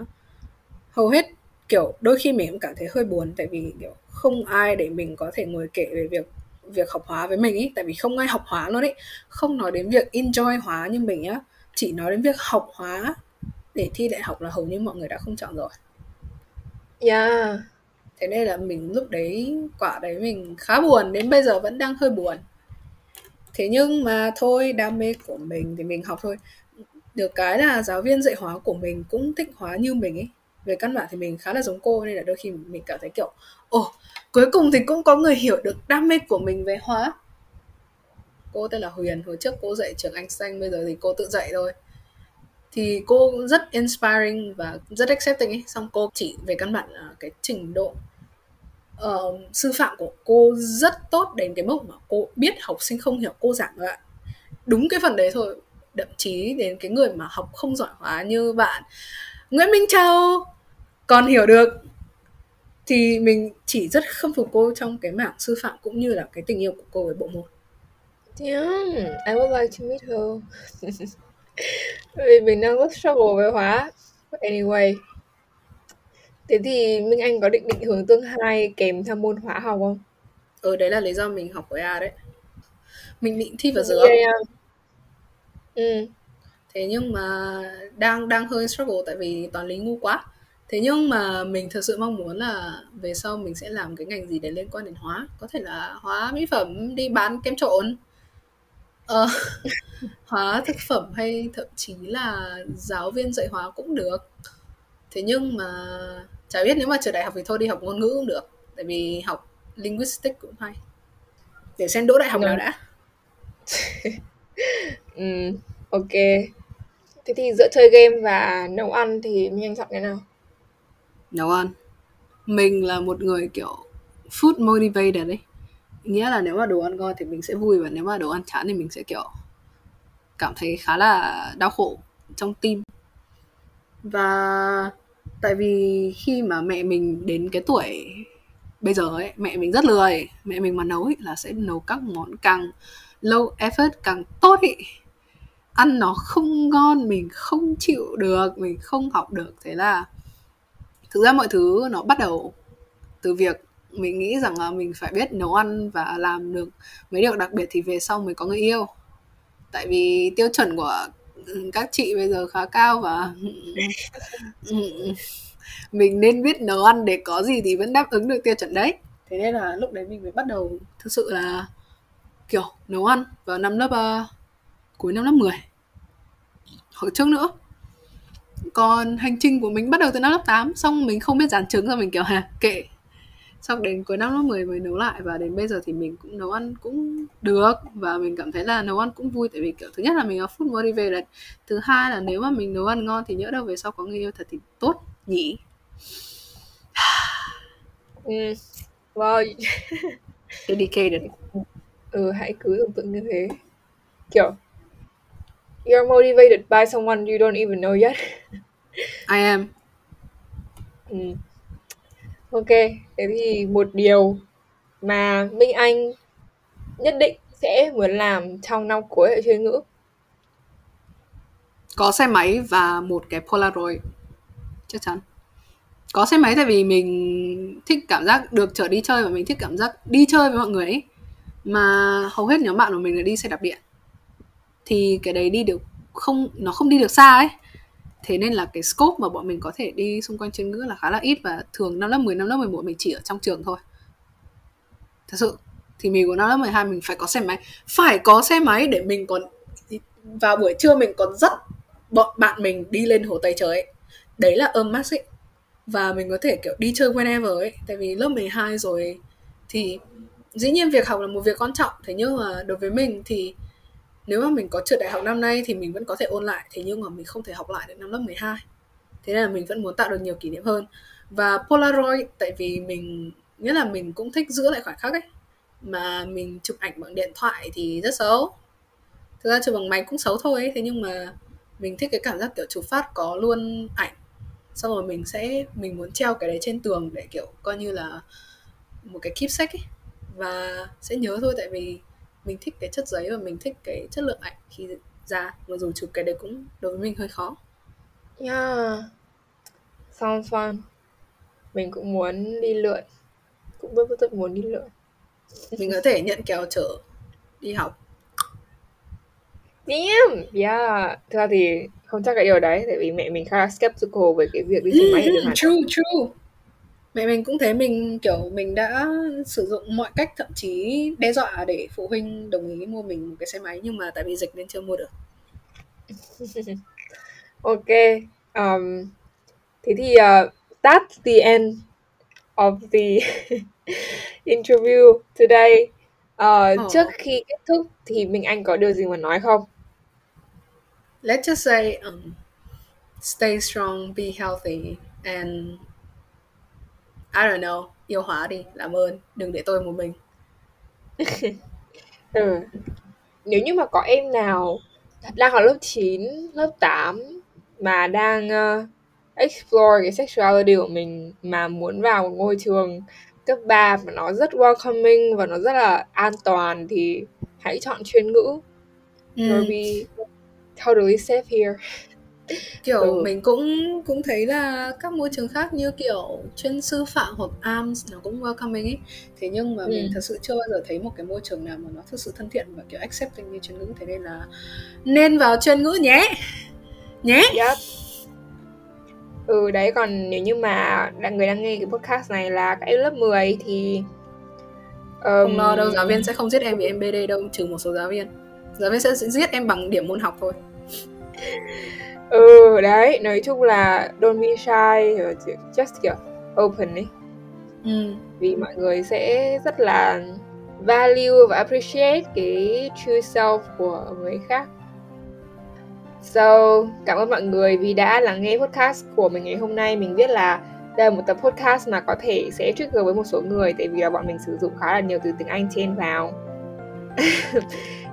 Hầu hết kiểu đôi khi mình cũng cảm thấy hơi buồn tại vì kiểu không ai để mình có thể ngồi kể về việc việc học hóa với mình ý tại vì không ai học hóa luôn ấy không nói đến việc enjoy hóa như mình á chỉ nói đến việc học hóa để thi đại học là hầu như mọi người đã không chọn rồi. Yeah thế nên là mình lúc đấy, quả đấy mình khá buồn, đến bây giờ vẫn đang hơi buồn. Thế nhưng mà thôi, đam mê của mình thì mình học thôi. Được cái là giáo viên dạy hóa của mình cũng thích hóa như mình ấy. Về căn bản thì mình khá là giống cô, nên là đôi khi mình cảm thấy kiểu, ồ, cuối cùng thì cũng có người hiểu được đam mê của mình về hóa. Cô tên là Huyền, hồi trước cô dạy trường Anh Xanh, bây giờ thì cô tự dạy thôi. Thì cô rất inspiring và rất accepting ấy. Xong cô chỉ về căn bản là cái trình độ uh, sư phạm của cô rất tốt đến cái mức mà cô biết học sinh không hiểu cô giảng lại đúng cái phần đấy thôi thậm chí đến cái người mà học không giỏi hóa như bạn Nguyễn Minh Châu còn hiểu được thì mình chỉ rất khâm phục cô trong cái mảng sư phạm cũng như là cái tình yêu của cô với bộ môn. Yeah, I would like to meet her. Vì mình đang rất struggle với hóa. But anyway, thế thì Minh Anh có định định hướng tương lai kèm theo môn hóa học không? Ừ, đấy là lý do mình học với A đấy. Mình định thi vào giữa. Yeah. Ừ. Thế nhưng mà đang đang hơi struggle tại vì toán lý ngu quá. Thế nhưng mà mình thực sự mong muốn là về sau mình sẽ làm cái ngành gì để liên quan đến hóa, có thể là hóa mỹ phẩm đi bán kem trộn. Ờ, hóa thực phẩm hay thậm chí là giáo viên dạy hóa cũng được. Thế nhưng mà chả biết nếu mà trở đại học thì thôi đi học ngôn ngữ cũng được, tại vì học linguistics cũng hay. Để xem đỗ đại học nào đã. ừ, ok. Thế thì giữa chơi game và nấu ăn thì Minh Anh chọn cái nào? Nấu ăn. Mình là một người kiểu food motivated đấy nghĩa là nếu mà đồ ăn ngon thì mình sẽ vui và nếu mà đồ ăn chán thì mình sẽ kiểu cảm thấy khá là đau khổ trong tim và tại vì khi mà mẹ mình đến cái tuổi bây giờ ấy, mẹ mình rất lười. Mẹ mình mà nấu ấy là sẽ nấu các món càng low effort, càng tốt ấy ăn nó không ngon, mình không chịu được, mình không học được. Thế là thực ra mọi thứ nó bắt đầu từ việc mình nghĩ rằng là mình phải biết nấu ăn và làm được mấy điều đặc biệt thì về sau mới có người yêu. Tại vì tiêu chuẩn của các chị bây giờ khá cao và mình nên biết nấu ăn để có gì thì vẫn đáp ứng được tiêu chuẩn đấy. Thế nên là lúc đấy mình mới bắt đầu thực sự là kiểu nấu ăn vào năm lớp uh, cuối năm lớp 10 hoặc trước nữa. Còn hành trình của mình bắt đầu từ năm lớp 8 xong mình không biết dán trứng rồi mình kiểu hà kệ xong đến cuối năm lớp 10 mới nấu lại và đến bây giờ thì mình cũng nấu ăn cũng được và mình cảm thấy là nấu ăn cũng vui tại vì kiểu thứ nhất là mình là food motivated thứ hai là nếu mà mình nấu ăn ngon thì nhỡ đâu về sau có người yêu thật thì tốt nhỉ? Ừ. wow. Dedicated. Ừ hãy cứ tưởng tượng như thế. Kiểu you're motivated by someone you don't even know yet. I am. Ừ ok, thế thì một điều mà Minh Anh nhất định sẽ muốn làm trong năm cuối ở chuyên ngữ. Có xe máy và một cái Polaroid, chắc chắn. Có xe máy tại vì mình thích cảm giác được trở đi chơi và mình thích cảm giác đi chơi với mọi người ấy. Mà hầu hết nhóm bạn của mình là đi xe đạp điện. Thì cái đấy đi được không, nó không đi được xa ấy thế nên là cái scope mà bọn mình có thể đi xung quanh chuyên ngữ là khá là ít và thường năm lớp 10, năm lớp 11 mình chỉ ở trong trường thôi. Thật sự thì mình của năm lớp 12 mình phải có xe máy. Phải có xe máy để mình còn vào buổi trưa mình còn dắt bọn bạn mình đi lên hồ Tây Trời ấy. Đấy là ơm max ấy. Và mình có thể kiểu đi chơi whenever ấy. Tại vì lớp 12 rồi thì dĩ nhiên việc học là một việc quan trọng. Thế nhưng mà đối với mình thì nếu mà mình có trượt đại học năm nay thì mình vẫn có thể ôn lại. Thế nhưng mà mình không thể học lại được năm lớp 12 thế nên là mình vẫn muốn tạo được nhiều kỷ niệm hơn. Và Polaroid, tại vì mình nghĩa là mình cũng thích giữ lại khoảnh khắc ấy, mà mình chụp ảnh bằng điện thoại thì rất xấu. Thực ra chụp bằng máy cũng xấu thôi ấy. thế nhưng mà mình thích cái cảm giác kiểu chụp phát có luôn ảnh. Xong rồi mình sẽ, mình muốn treo cái đấy trên tường để kiểu coi như là một cái keepsake ấy. Và sẽ nhớ thôi, tại vì mình thích cái chất giấy và mình thích cái chất lượng ảnh khi ra mặc dù chụp cái đấy cũng đối với mình hơi khó. Yeah sounds fun mình cũng muốn đi lượn. Cũng rất rất muốn đi lượn. Mình có thể nhận kèo chở đi học. Damn, yeah. Thực ra thì không chắc cái điều đấy, tại vì mẹ mình khá là skeptical về cái việc đi xe máy ở True, true. Mẹ mình cũng thế, mình kiểu mình đã sử dụng mọi cách thậm chí đe dọa để phụ huynh đồng ý mua mình một cái xe máy nhưng mà tại vì dịch nên chưa mua được. ok. Um, thế thì uh, that's the end of the interview today. Uh, oh. Trước khi kết thúc thì mình anh có điều gì mà nói không? let's just say um, stay strong, be healthy and I don't know, yêu hóa đi, làm ơn, đừng để tôi một mình. ừ. Nếu như mà có em nào đang học lớp 9, lớp 8 mà đang uh, explore cái sexuality của mình mà muốn vào một ngôi trường cấp 3 mà nó rất welcoming và nó rất là an toàn thì hãy chọn chuyên ngữ. Ừ. You'll be totally safe here kiểu ừ. mình cũng cũng thấy là các môi trường khác như kiểu chuyên sư phạm hoặc arms nó cũng welcoming ấy thế nhưng mà ừ. mình thật sự chưa bao giờ thấy một cái môi trường nào mà nó thực sự thân thiện và kiểu accepting như chuyên ngữ thế nên là nên vào chuyên ngữ nhé nhé yep. ừ đấy còn nếu như mà đang người đang nghe cái podcast này là em lớp 10 thì um... không lo đâu giáo viên sẽ không giết em vì em BD đâu trừ một số giáo viên giáo viên sẽ giết em bằng điểm môn học thôi ừ đấy nói chung là don't be shy just kiểu open ấy ừ. vì mọi người sẽ rất là value và appreciate cái true self của người khác So, cảm ơn mọi người vì đã lắng nghe podcast của mình ngày hôm nay. Mình biết là đây là một tập podcast mà có thể sẽ trigger với một số người tại vì là bọn mình sử dụng khá là nhiều từ tiếng Anh trên vào.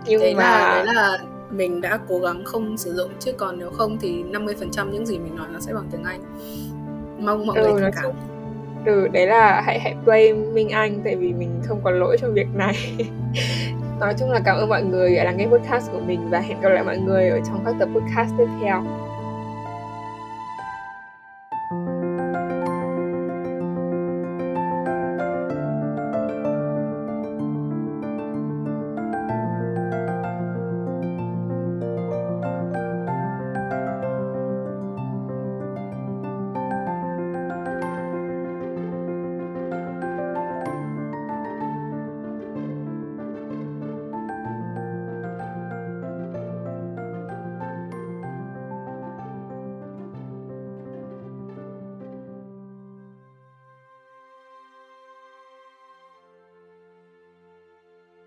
Nhưng đấy mà là, đấy là mình đã cố gắng không sử dụng chứ còn nếu không thì 50% những gì mình nói nó sẽ bằng tiếng Anh. Mong mọi ừ, người thông cảm. Ừ, đấy là hãy hãy blame Minh Anh tại vì mình không có lỗi trong việc này. nói chung là cảm ơn mọi người đã lắng nghe podcast của mình và hẹn gặp lại mọi người ở trong các tập podcast tiếp theo